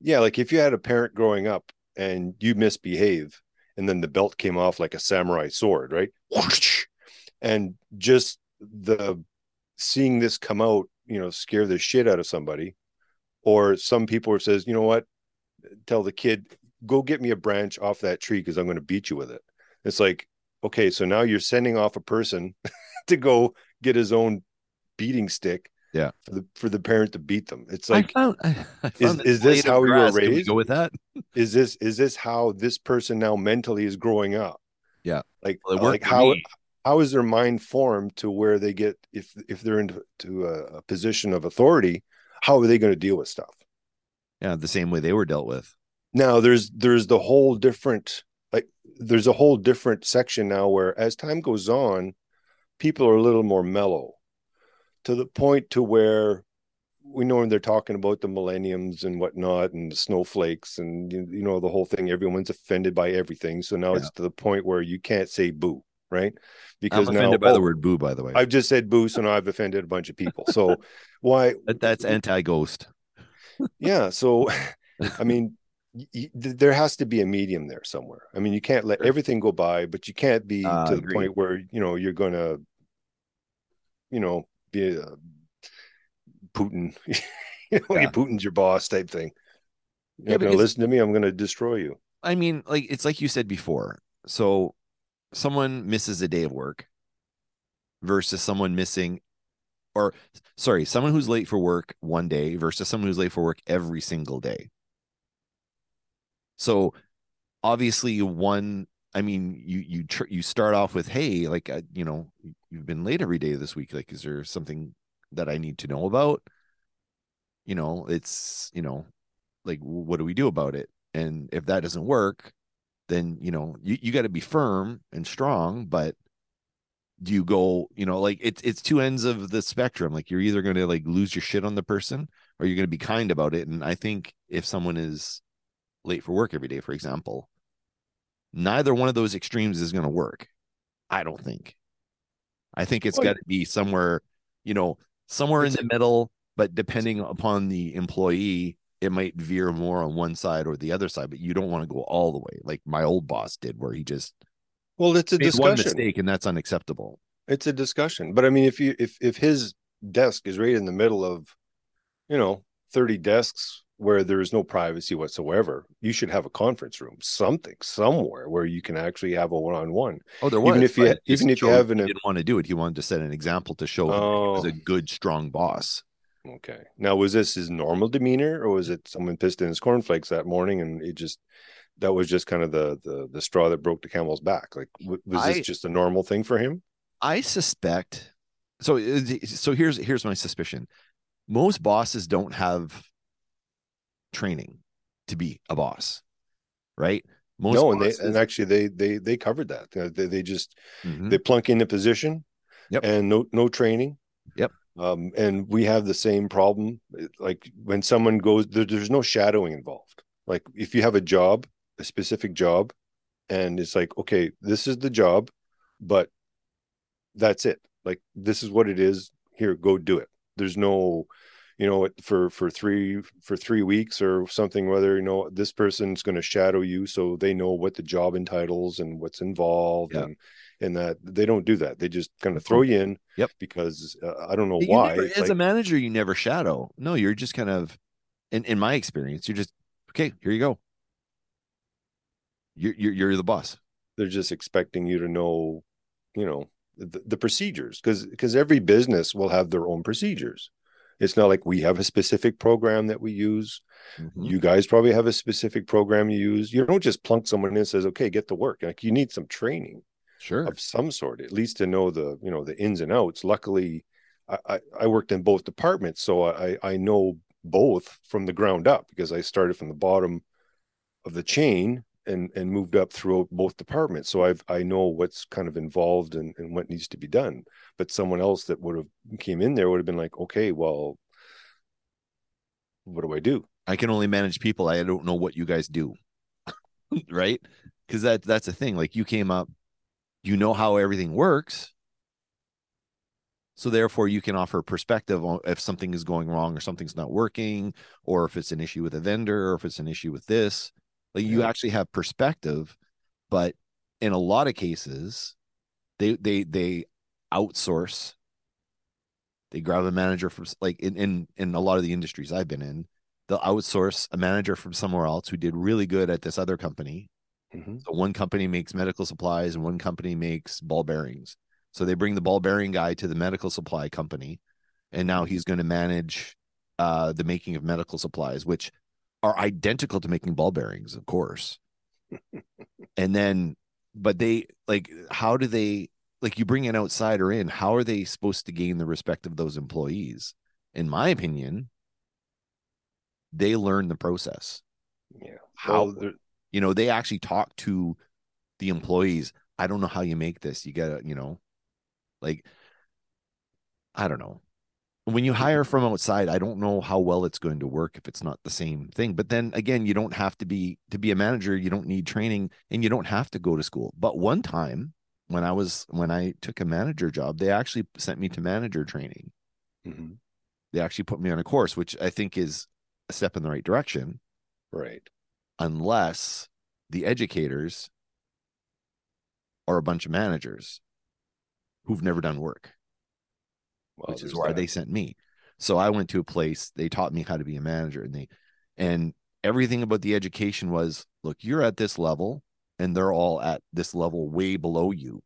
yeah like if you had a parent growing up and you misbehave and then the belt came off like a samurai sword right <laughs> and just the seeing this come out you know scare the shit out of somebody or some people says you know what tell the kid go get me a branch off that tree because i'm going to beat you with it it's like okay so now you're sending off a person <laughs> to go get his own beating stick Yeah. for the for the parent to beat them it's like I found, I, I is- found is this blade of how you were. Can we raised? Go with that. is this is this how this person now mentally is growing up Yeah. like Well, uh, like how me. how is their mind formed to where they get if if they're into to a, a position of authority how are they going to deal with stuff Yeah, the same way they were dealt with. now there's there's the whole different like there's a whole different section now where as time goes on people are a little more mellow to the point to where we know when they're talking about the millenniums and whatnot and the snowflakes and you, know the whole thing everyone's offended by everything so now Yeah. it's to the point where you can't say boo right because I'm now offended by the oh, word "boo." By the way, i've just said boo so now i've offended a bunch of people so <laughs> why that's anti-ghost. yeah so <laughs> i mean there has to be a medium there somewhere i mean you can't let everything go by but you can't be Uh, to the agreed. point where you know you're gonna you know be a putin <laughs> you know Yeah. putin's your boss type thing you're Yeah, not gonna listen to me i'm gonna destroy you I mean, like it's like you said before. So someone misses a day of work versus someone missing or sorry, someone who's late for work one day versus someone who's late for work every single day. So obviously one I mean, you you tr- you start off with, "Hey, like uh, you know, you've been late every day this week. Like, is there something that I need to know about?" You know, it's you know, like, what do we do about it? And if that doesn't work, then you know, you you got to be firm and strong. But do you go, you know, like it's it's two ends of the spectrum. Like, you're either going to like lose your shit on the person, or you're going to be kind about it. And I think if someone is late for work every day, for example, neither one of those extremes is going to work. I don't think. I think it's Well, got to be somewhere, you know, somewhere in the middle, but depending upon the employee, it might veer more on one side or the other side, but you don't want to go all the way like my old boss did, where he just well it's a made one discussion mistake and that's unacceptable. it's a discussion but i mean if you if if his desk is right in the middle of you know 30 desks where there is no privacy whatsoever you should have a conference room something somewhere where you can actually have a one-on-one Oh, there was. Even if you- even if you have an- didn't want to do it. He wanted to set an example to show him he was Oh. a good, strong boss. okay now was this his normal demeanor or was it someone pissed in his cornflakes that morning and it just that was just kind of the the, the straw that broke the camel's back like was I- this just a normal thing for him I suspect. So, uh, so here's here's my suspicion. Most bosses don't have training to be a boss, right? Most no and they and actually they they they covered that they, they just Mhm. they plunk in a position Yep. and no no training Yep. um and we have the same problem like when someone goes there, there's no shadowing involved like if you have a job a specific job and it's like okay this is the job but that's it like this is what it is here go do it there's no you know for for three for three weeks or something whether you know this person's going to shadow you so they know what the job entitles and what's involved Yeah. and and that they don't do that they just kind of throw you in Yep. because uh, i don't know You why never- as a manager, you never shadow. No, you're just kind of, in in my experience, you're just okay. Here you go. You're you're, you're the boss. they're just expecting you to know you know the, the procedures because because every business will have their own procedures it's not like we have a specific program that we use. Mhm. you guys probably have a specific program you use. You don't just plunk someone in and says okay get to work. Like you need some training Sure. of some sort at least to know the you know the ins and outs. Luckily i i, I worked in both departments so i i know both from the ground up because i started from the bottom of the chain and and moved up through both departments so i've i know what's kind of involved and, and what needs to be done but someone else that would have came in there would have been like okay well what do i do I can only manage people. I don't know what you guys do. <laughs> right? Because that that's the thing. Like you came up, you know how everything works. So therefore you can offer perspective on if something is going wrong or something's not working, or if it's an issue with a vendor, or if it's an issue with this. Like you actually have perspective, but in a lot of cases, they they they outsource. They grab a manager from like in in in a lot of the industries I've been in, they'll outsource a manager from somewhere else who did really good at this other company. Mhm. So one company makes medical supplies and one company makes ball bearings. So they bring the ball bearing guy to the medical supply company, and now he's going to manage uh, the making of medical supplies, which are identical to making ball bearings, of course. <laughs> and then, but they like, how do they like you bring an outsider in? How are they supposed to gain the respect of those employees? In my opinion, they learn the process. Yeah. How Well, you know they actually talk to the employees i don't know how you make this you gotta you know like i don't know when you hire from outside i don't know how well it's going to work if it's not the same thing but then again you don't have to be to be a manager you don't need training and you don't have to go to school but one time when i was when i took a manager job they actually sent me to manager training Mhm. they actually put me on a course which i think is a step in the right direction right. unless the educators are a bunch of managers who've never done work, Well, which is why that. they sent me. So I went to a place, they taught me how to be a manager and they and everything about the education was look, you're at this level and they're all at this level way below you.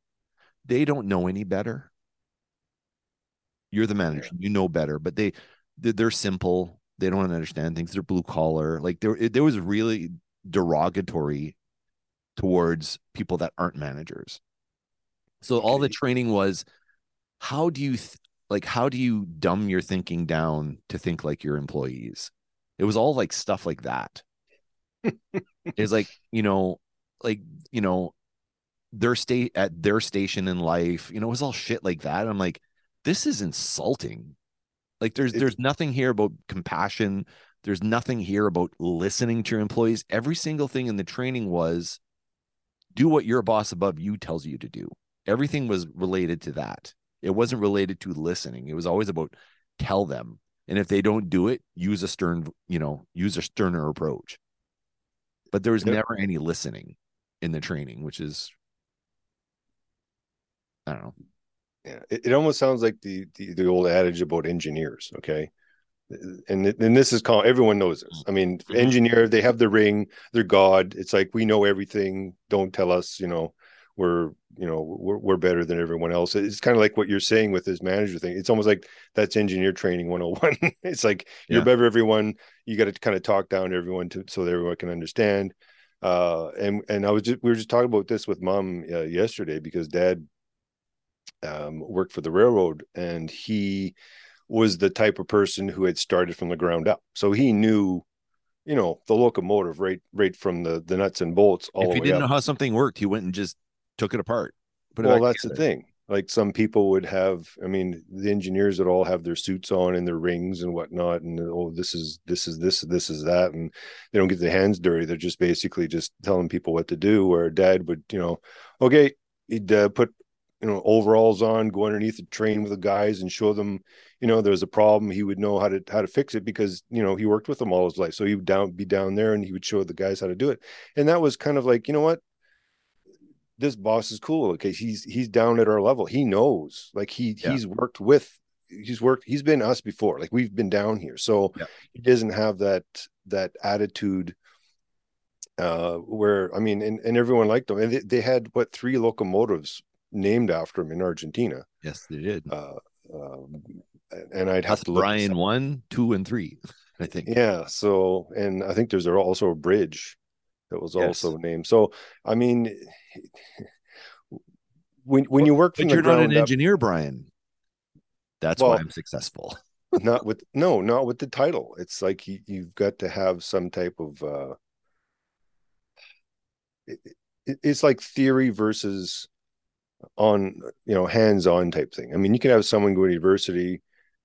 They don't know any better. You're the manager, you know better, but they they- they're simple. They don't understand things. They're blue collar. Like there, there was really derogatory towards people that aren't managers. So all the training was, how do you th- like? How do you dumb your thinking down to think like your employees? It was all like stuff like that. <laughs> it's like you know, like you know, their state at their station in life. You know, it was all shit like that. I'm like, this is insulting. Like there's It- there's nothing here about compassion. There's nothing here about listening to your employees. Every single thing in the training was do what your boss above you tells you to do. Everything was related to that. It wasn't related to listening. It was always about tell them. And if they don't do it, use a stern, you know, use a sterner approach. But there was never any listening in the training, which is I don't know. Yeah, it, it almost sounds like the, the the old adage about engineers. Okay, and and this is called everyone knows this. I mean, Mhm. engineer they have the ring, they're God. It's like we know everything. Don't tell us, you know, we're you know we're we're better than everyone else. It's kind of like what you're saying with this manager thing. It's almost like that's engineer training 101. <laughs> it's like you're better everyone. You got to kind of talk down to everyone to so that everyone can understand. Uh, and and I was just we were just talking about this with mom uh, yesterday because dad um, worked for the railroad, and he was the type of person who had started from the ground up. So he knew, you know, the locomotive right right from the the nuts and bolts all if the he way didn't up. know how something worked, he went and just took it apart. Put well, that's the thing. Like some people would have, I mean, the engineers would all have their suits on and their rings and whatnot, and oh, this is this is this this is that, and they don't get their hands dirty. They're just basically just telling people what to do. Where dad would, you know, okay, he'd uh, put you know overalls on, go underneath the train with the guys and show them, you know, there's a problem. He would know how to how to fix it because you know he worked with them all his life. So he would down be down there and he would show the guys how to do it. And that was kind of like, you know what, this boss is cool. Okay, he's he's down at our level. He knows, like he Yeah. he's worked with, he's worked, he's been us before. Like we've been down here, so Yeah. he doesn't have that that attitude. Uh, where I mean, and, and everyone liked them, and they, they had what three locomotives named after him in Argentina. Yes, they did. Uh, um, and I'd have That's to. Brian one, two, and three. <laughs> I think. Yeah. So, and I think there's also a bridge that was Yes. also named. So, I mean, <laughs> when when you work from But you're not an up, engineer, Brian. That's Well- why I'm successful. <laughs> not with no, not with the title. It's like you, you've got to have some type of. uh it, it, It's like theory versus on you know hands-on type thing. I mean, you can have someone go to university,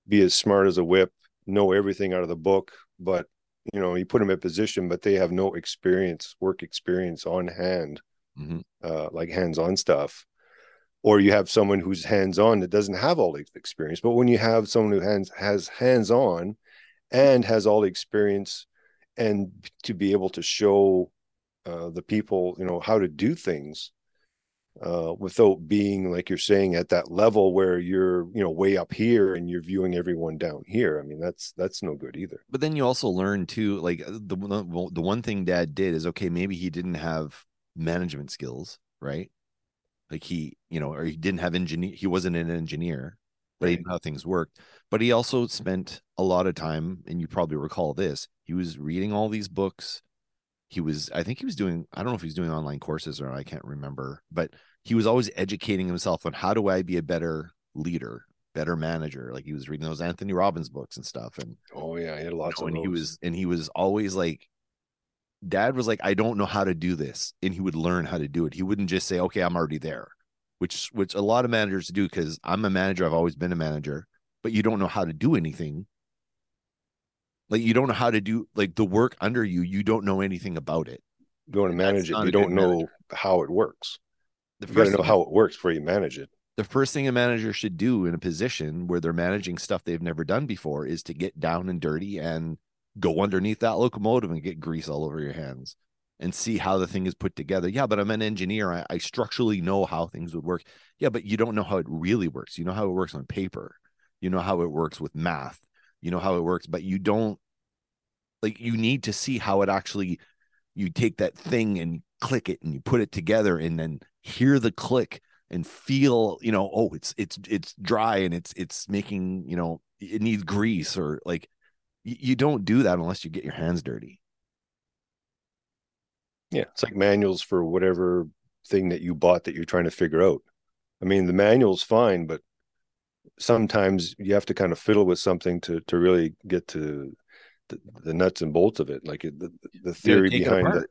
be as smart as a whip, know everything out of the book, but you know you put them in position but they have no experience work experience on hand Mhm. uh like hands-on stuff or you have someone who's hands-on that doesn't have all the experience but when you have someone who hands has hands-on and has all the experience and to be able to show uh the people you know how to do things uh without being like you're saying at that level where you're you know way up here and you're viewing everyone down here i mean that's that's no good either but then you also learn too like uh, the the one thing dad did is okay maybe he didn't have management skills right? Like he you know or he didn't have engineer he wasn't an engineer but he knew how things worked. But he also spent a lot of time and you probably recall this he was reading all these books. He was i think he was doing i don't know if he's doing online courses or i can't remember but he was always educating himself on how do i be a better leader better manager? Like he was reading those anthony robbins books and stuff and oh yeah he had you lots know, of and he was and he was always like dad was like i don't know how to do this and he would learn how to do it. He wouldn't just say okay i'm already there which which a lot of managers do because i'm a manager i've always been a manager but you don't know how to do anything. Like you don't know how to do like the work under you you don't know anything about it. You want to manage it you don't know manager. how it works. The you got to know thing- how it works before you manage it. The first thing a manager should do in a position where they're managing stuff they've never done before is to get down and dirty and go underneath that locomotive and get grease all over your hands and see how the thing is put together. Yeah, but I'm an engineer. I, I structurally know how things would work. Yeah, but you don't know how it really works. You know how it works on paper. You know how it works with math. You know how it works, but you don't like you need to see how it actually you take that thing and click it and you put it together and then hear the click and feel you know oh it's it's it's dry and it's it's making you know it needs grease or like you don't do that unless you get your hands dirty. Yeah it's like manuals for whatever thing that you bought that you're trying to figure out. I mean the manual's fine but sometimes you have to kind of fiddle with something to to really get to the, the nuts and bolts of it. Like the, the theory it behind it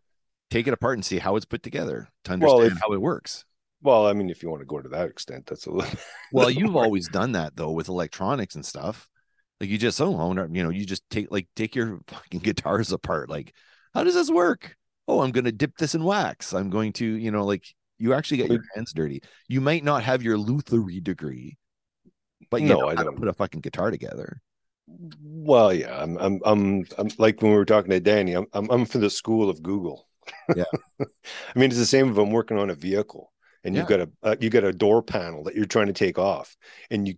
take it apart and see how it's put together to Well, understand if- how it works. Well i mean if you want to go to that extent that's a little well you've <laughs> always done that though with electronics and stuff like you just oh you know you just take like take your <laughs> fucking guitars apart like how does this work? Oh i'm going to dip this in wax. I'm going to you know like you actually get your hands dirty. You might not have your luthiery degree but you No, know I don't. put a fucking guitar together. Well yeah I'm, I'm i'm i'm like when we were talking to danny i'm i'm, I'm for the school of google. Yeah. <laughs> i mean it's the same if i'm working on a vehicle and you've got a uh, you got a door panel that you're trying to take off and you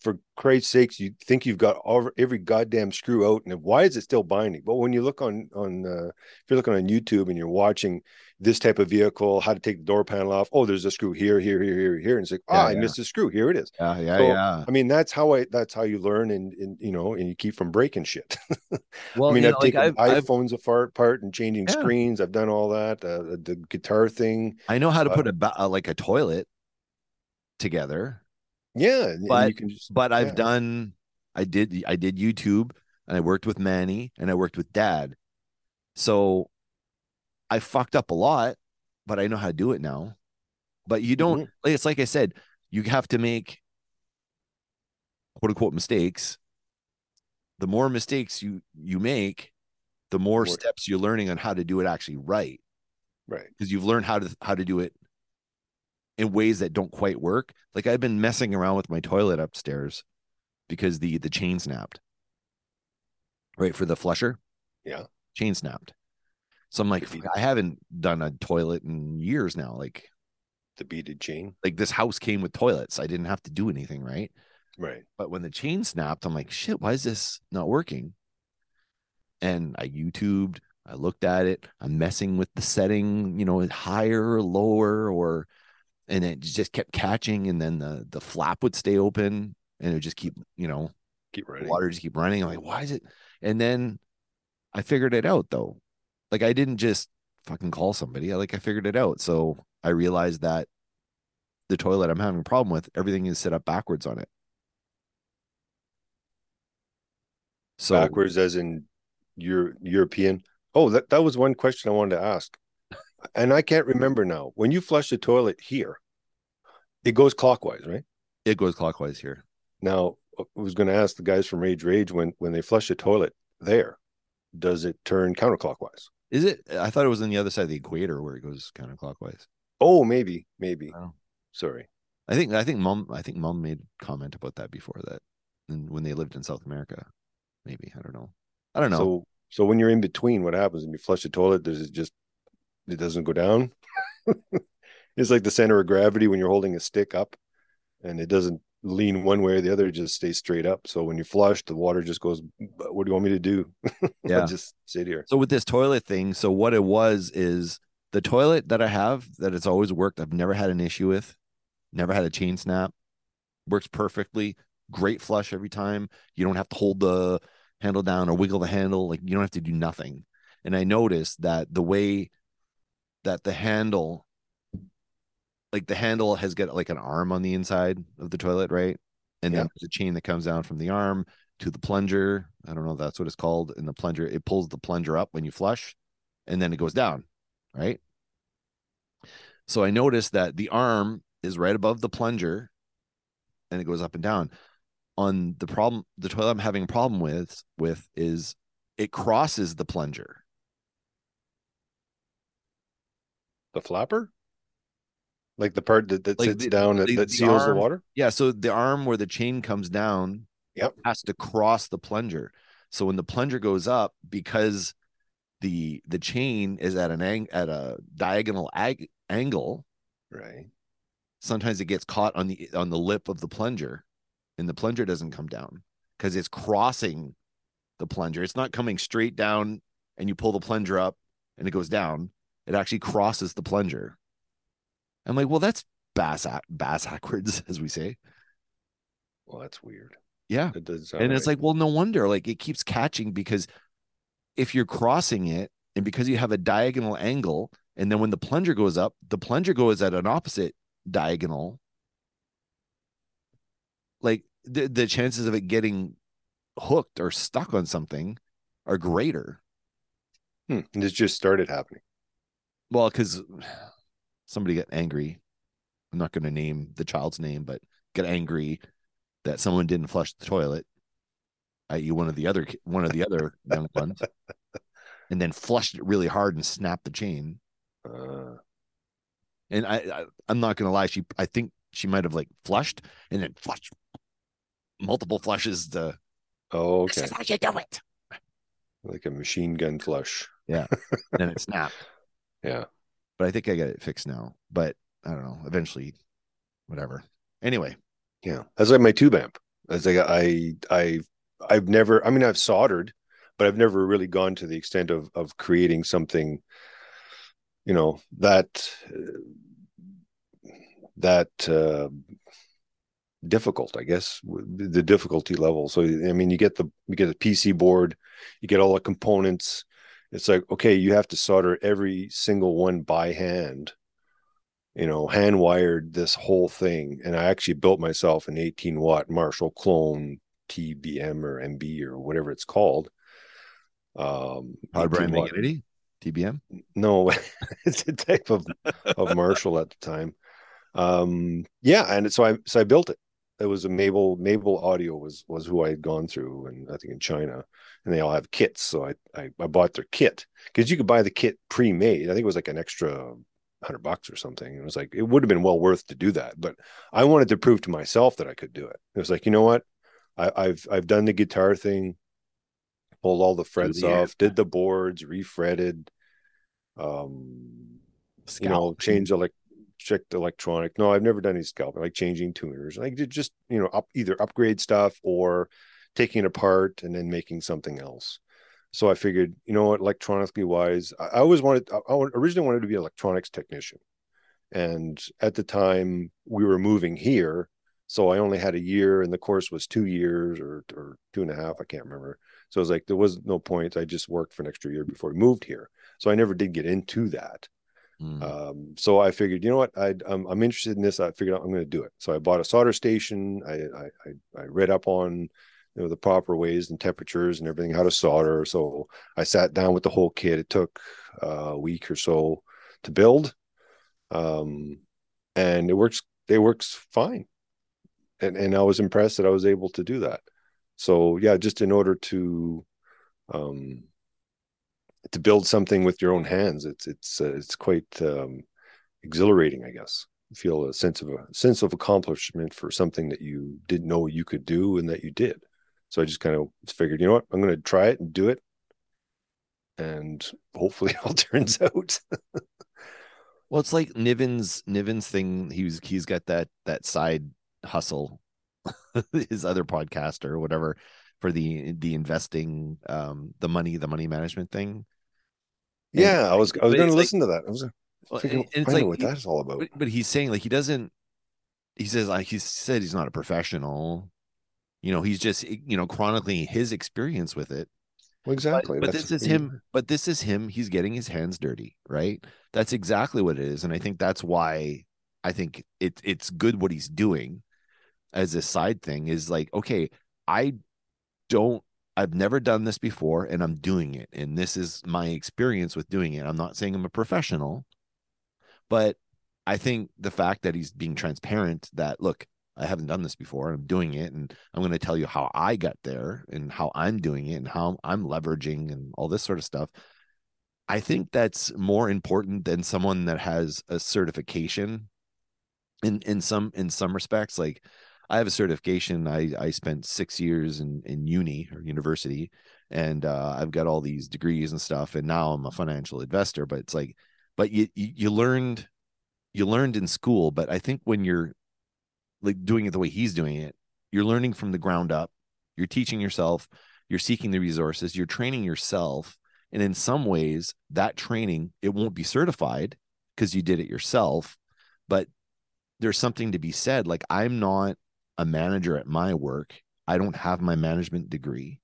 for Christ's sakes, you think you've got all, every goddamn screw out, and why is it still binding? But when you look on on uh, if you're looking on YouTube and you're watching this type of vehicle, how to take the door panel off, oh, there's a screw here, here, here, here, here, and it's like, Yeah, ah, I yeah. missed a screw. Here it is. yeah yeah So, yeah I mean, that's how I that's how you learn, and, and you know, and you keep from breaking shit. <laughs> well I mean, you I've know, like, taken I've, I've, iPhones apart, apart and changing Yeah. screens. I've done all that. Uh, the guitar thing, i know how to uh, put a ba- uh, like a toilet together yeah. But- you can just, but I've done I did I did YouTube and I worked with Manny and I worked with Dad. So I fucked up a lot, but I know how to do it now. But you don't Mhm. it's like I said, you have to make quote unquote mistakes. The more mistakes you you make, the more More- steps you're learning on how to do it actually right right. because you've learned how to how to do it in ways that don't quite work. Like I've been messing around with my toilet upstairs because the the chain snapped. Right for the flusher. Yeah. Chain snapped. So I'm like, I haven't done a toilet in years now. Like The beaded chain, like this house came with toilets. I didn't have to do anything, right? right. But when the chain snapped, I'm like, shit, why is this not working? And I YouTubed, I looked at it, I'm messing with the setting, you know, higher or lower, or and it just kept catching, and then the the flap would stay open and it would just keep, you know, Keep running. water just keep running. I'm like, why is it? And then I figured it out though. Like I didn't just fucking call somebody. I like I figured it out. So I realized that the toilet I'm having a problem with, everything is set up backwards on it. So backwards as in Euro- European. Oh, that, that was one question I wanted to ask. And I can't remember now. When you flush the toilet here, it goes clockwise, right? it goes clockwise here. Now, uh, I was going to ask the guys from Rage Rage when when they flush the toilet there, does it turn counterclockwise? Is it? I thought it was on the other side of the equator where it goes counterclockwise. Oh, maybe, maybe. Oh. Sorry. I think I think mom I think mom made comment about that before that, and when they lived in South America, maybe I don't know. I don't know. So, so when you're in between, what happens when you flush the toilet? Does it just it doesn't go down? <laughs> it's like the center of gravity when you're holding a stick up, and it doesn't lean one way or the other; it just stays straight up. So when you flush, the water just goes. What do you want me to do? <laughs> Yeah. just sit here. So with this toilet thing, so what it was is the toilet that I have that it's always worked. I've never had an issue with, never had a chain snap. Works perfectly. Great flush every time. You don't have to hold the handle down or wiggle the handle. Like you don't have to do nothing. And I noticed that the way that the handle, like the handle has got like an arm on the inside of the toilet, right? And then Yeah. there's a chain that comes down from the arm to the plunger. I don't know if that's what it's called. And the plunger, it pulls the plunger up when you flush and then it goes down, right? So I noticed that the arm is right above the plunger and it goes up and down. On the problem, the toilet I'm having a problem with with is it crosses the plunger. The flapper, like the part that, that Like sits the- down that, the- that the seals the water. Yeah, so the arm where the chain comes down Yep. has to cross the plunger. So when the plunger goes up, because the the chain is at an ang- at a diagonal ag- angle, Right. sometimes it gets caught on the on the lip of the plunger, and the plunger doesn't come down because it's crossing the plunger. It's not coming straight down, and you pull the plunger up and it goes down. It actually crosses the plunger. I'm like, well, that's bass bass backwards, <laughs> as we say. Well, that's weird. Yeah. It and it's right. like well no wonder like it keeps catching because if you're crossing it and because you have a diagonal angle and then when the plunger goes up the plunger goes at an opposite diagonal like the, the chances of it getting hooked or stuck on something are greater Hmm, and This just started happening. Well because somebody got angry. I'm not going to name the child's name but got angry that someone didn't flush the toilet i.e one of the other one of the other young ones and then flushed it really hard and snapped the chain. Uh, and i, I i'm not going to lie she i think she might have like flushed and then flushed multiple flushes The oh, this okay. is how you do it. Like a machine gun flush. Yeah, and <laughs> then it snapped Yeah. but i think i got it fixed now but i don't know eventually whatever anyway Yeah, that's like my tube amp. As like I I I've never. I mean, I've soldered, but I've never really gone to the extent of of creating something. You know that that uh, difficult. I guess the the difficulty level. So I mean, you get the you get the PC board, you get all the components. It's like okay, you have to solder every single one by hand you know, hand wired this whole thing. And I actually built myself an 18 watt Marshall clone TBM or MB or whatever it's called. Um, power 18 brand watt- tbm No, <laughs> it's a type of, of <laughs> Marshall at the time. Um, yeah. And so I, so I built it. It was a Mabel, Mabel Audio was, was who I had gone through and I think in China and they all have kits. So I, I, I bought their kit because you could buy the kit pre-made. I think it was like an extra hundred bucks or something. It was like it would have been well worth to do that, but I wanted to prove to myself that I could do it. It was like, you know what? I, I've I've done the guitar thing, pulled all the frets amp. off, did the boards, refretted, um, you know, Scalp. changed like checked electronic. No, I've never done any scalping, like changing tuners. Like just you know up either upgrade stuff or taking it apart and then making something else. So I figured, you know what, electronically wise, I, I always wanted, I, I originally wanted to be an electronics technician. And at the time we were moving here, so I only had a year and the course was two years or, or two and a half. I can't remember. So I was like, there was no point. I just worked for an extra year before we moved here. So I never did get into that. Mm. Um, so I figured, you know what, I, I'm, I'm interested in this. I figured I'm going to do it. So I bought a solder station. I, I, I, I read up on, you know, the proper ways and temperatures and everything, how to solder. So I sat down with the whole kit. It took uh, a week or so to build. Um, and it works, it works fine. And, and I was impressed that I was able to do that. So yeah, just in order to, um, to build something with your own hands. It's it's uh, it's quite um, exhilarating, I guess. You feel a sense of a sense of accomplishment for something that you didn't know you could do and that you did. So I just kind of figured, you know what, I'm going to try it and do it, and hopefully <laughs> it all turns out. well, it's like Niven's Niven's thing. He's he's got that that side hustle, <laughs> his other podcast or whatever for the the investing, um, the money, the money management thing. And yeah, I was I was going to listen like, to that. I was well, and, and it's like what that's all about. But, but he's saying like he doesn't. He says like he said he's not a professional. You know, he's just you know chronicling his experience with it. Well, exactly. But, but this is him. But this is him. He's getting his hands dirty, right? That's exactly what it is, and I think that's why I think it it's good what he's doing as a side thing. Is like, okay, I don't I've never done this before and I'm doing it. And this is my experience with doing it. I'm not saying I'm a professional, but I think the fact that he's being transparent that look, I haven't done this before. I'm doing it and I'm going to tell you how I got there and how I'm doing it and how I'm leveraging and all this sort of stuff. I think that's more important than someone that has a certification in in some in some respects like I have a certification. I I spent six years in in uni or university, and uh, I've got all these degrees and stuff. And now I'm a financial investor. But it's like, but you you, you learned you learned in school. But I think when you're like doing it the way he's doing it, you're learning from the ground up. You're teaching yourself. You're seeking the resources. You're training yourself. And in some ways, that training it won't be certified because you did it yourself, but there's something to be said. Like I'm not a manager at my work. I don't have my management degree.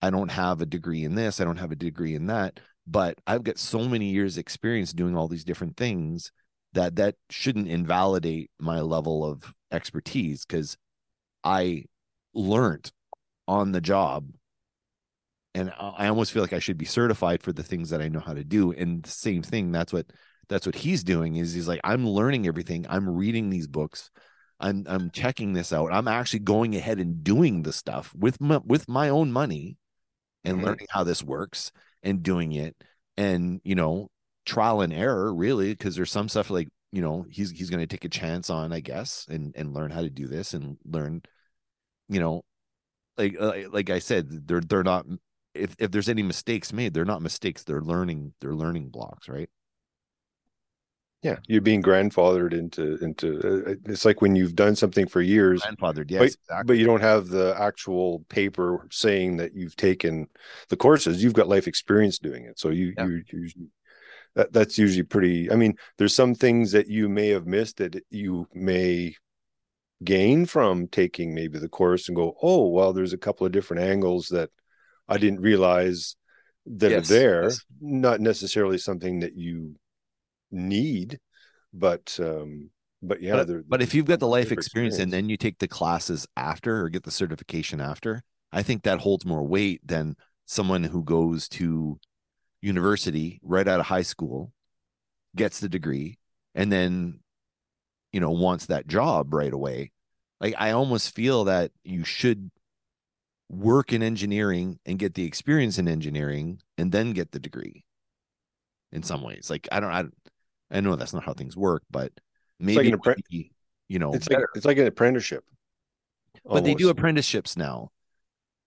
I don't have a degree in this. I don't have a degree in that. But I've got so many years experience doing all these different things that that shouldn't invalidate my level of expertise because I learned on the job and I almost feel like I should be certified for the things that I know how to do. And the same thing, that's what that's what he's doing is he's like, I'm learning everything. I'm reading these books. I'm I'm checking this out. I'm actually going ahead and doing the stuff with my, with my own money and mm-hmm. learning how this works and doing it and you know trial and error really because there's some stuff like you know he's he's going to take a chance on I guess and and learn how to do this and learn you know like uh, like I said they're they're not if if there's any mistakes made they're not mistakes they're learning they're learning blocks right yeah, you're being grandfathered into into. Uh, it's like when you've done something for years, grandfathered, yes, but, exactly. but you don't have the actual paper saying that you've taken the courses. You've got life experience doing it, so you yeah. you usually that that's usually pretty. I mean, there's some things that you may have missed that you may gain from taking maybe the course and go, oh, well, there's a couple of different angles that I didn't realize that yes, are there. Yes. Not necessarily something that you need but um but yeah but, but if you've got the life experience, experience and then you take the classes after or get the certification after i think that holds more weight than someone who goes to university right out of high school gets the degree and then you know wants that job right away. Like i almost feel that you should work in engineering and get the experience in engineering and then get the degree in some ways. Like i don't i I know that's not how things work, but maybe like appre- be, you know, it's like it's like an apprenticeship. Almost. But they do apprenticeships now.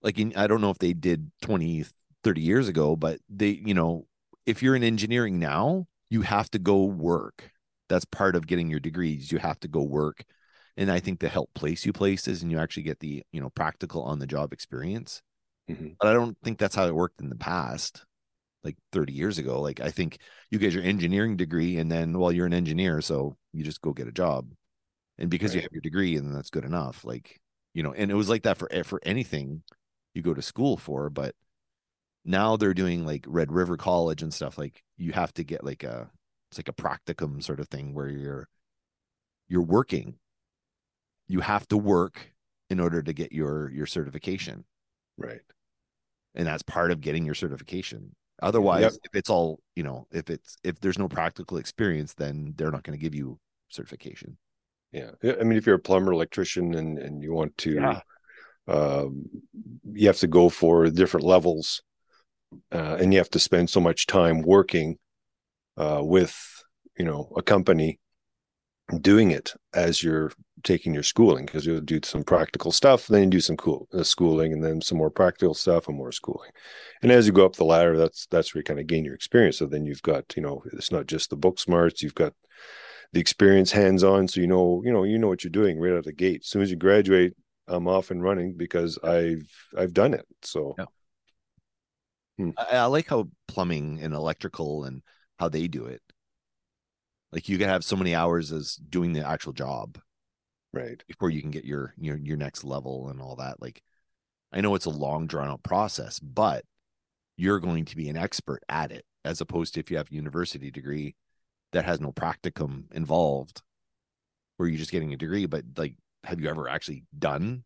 Like in, I don't know if they did 20, 30 years ago, but they, you know, if you're in engineering now, you have to go work. That's part of getting your degrees. You have to go work. And I think they help place you places and you actually get the, you know, practical on the job experience. Mm-hmm. But I don't think that's how it worked in the past like 30 years ago. Like I think you get your engineering degree and then well you're an engineer so you just go get a job. And because right. you have your degree and that's good enough like you know and it was like that for eh, for anything you go to school for but now they're doing like Red River College and stuff like you have to get like a it's like a practicum sort of thing where you're you're working you have to work in order to get your your certification right and that's part of getting your certification Otherwise, yep. if it's all, you know, if it's if there's no practical experience, then they're not going to give you certification. Yeah. I mean, if you're a plumber, electrician, and and you want to, yeah. um, you have to go for different levels uh, and you have to spend so much time working uh, with you know a company doing it as you're taking your schooling because you'll do some practical stuff then you do some cool uh, schooling and then some more practical stuff and more schooling and as you go up the ladder that's that's where you kind of gain your experience so then you've got you know it's not just the book smarts you've got the experience hands on so you know you know you know what you're doing right out of the gate as soon as you graduate i'm off and running because i've i've done it so Yeah. Hmm. I, I like how plumbing and electrical and how they do it. Like you can have so many hours as doing the actual job right before you can get your your your next level and all that. Like I know it's a long drawn out process, but you're going to be an expert at it as opposed to if you have a university degree that has no practicum involved where you're just getting a degree but like have you ever actually done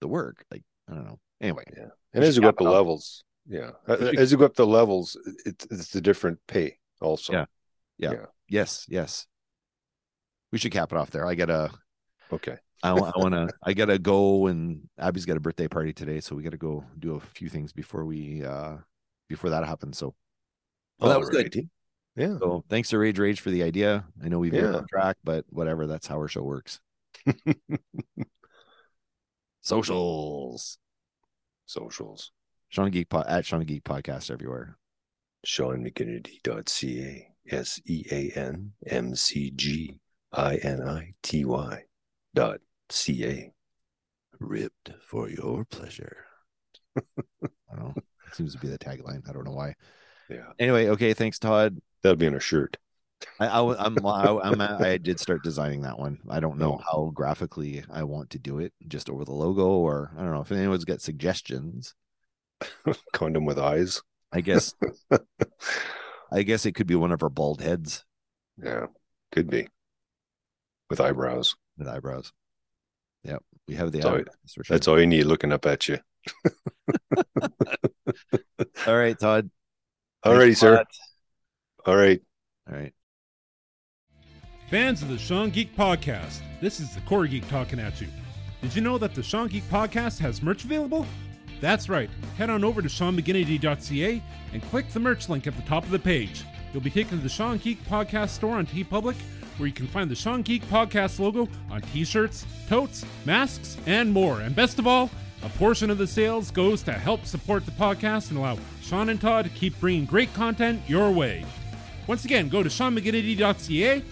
the work like i don't know anyway Yeah. and as you go up the off. levels yeah A- as you go up the levels it's it's a different pay also Yeah. Yeah. Yes yes we should cap it off there i gotta okay. I, I want to i gotta go and abby's got a birthday party today so we gotta go do a few things before we uh before that happens so. Well, that was good. Alrighty. yeah. So thanks to rage rage for the idea. I know we veered Yeah. on track but whatever that's how our show works. <laughs> Socials. Socials. Sean geek pod at sean geek podcast everywhere. Seanmcginnity.ca s e a n m c g i n i t y dot c a. Ripped for your pleasure. I don't know it seems to be the tagline. I don't know why. Yeah. Anyway okay thanks todd. That'll be on a shirt. I, I am I, I'm <laughs> I did start designing that one. I don't know Oh. how graphically I want to do it, just over the logo, or I don't know if anyone's got suggestions. <laughs> condom with eyes? I guess. <laughs> I guess it could be one of our bald heads. Yeah could be with eyebrows with eyebrows. Yep, we have the Sorry. eyebrows sure. that's all you need looking up at you <laughs> all right, Todd. alrighty Thanks a sir lot. all right All right. Fans of the Sean Geek Podcast, this is the Core Geek talking at you. Did you know that the Sean Geek Podcast has merch available? That's right. Head on over to SeanMcGinnity.ca and click the merch link at the top of the page. You'll be taken to the Sean Geek Podcast store on TeePublic, where you can find the Sean Geek Podcast logo on t-shirts, totes, masks, and more. And best of all, a portion of the sales goes to help support the podcast and allow Sean and Todd to keep bringing great content your way. Once again, go to SeanMcGinnity.ca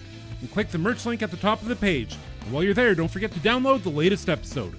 and click the merch link at the top of the page. And while you're there, don't forget to download the latest episode.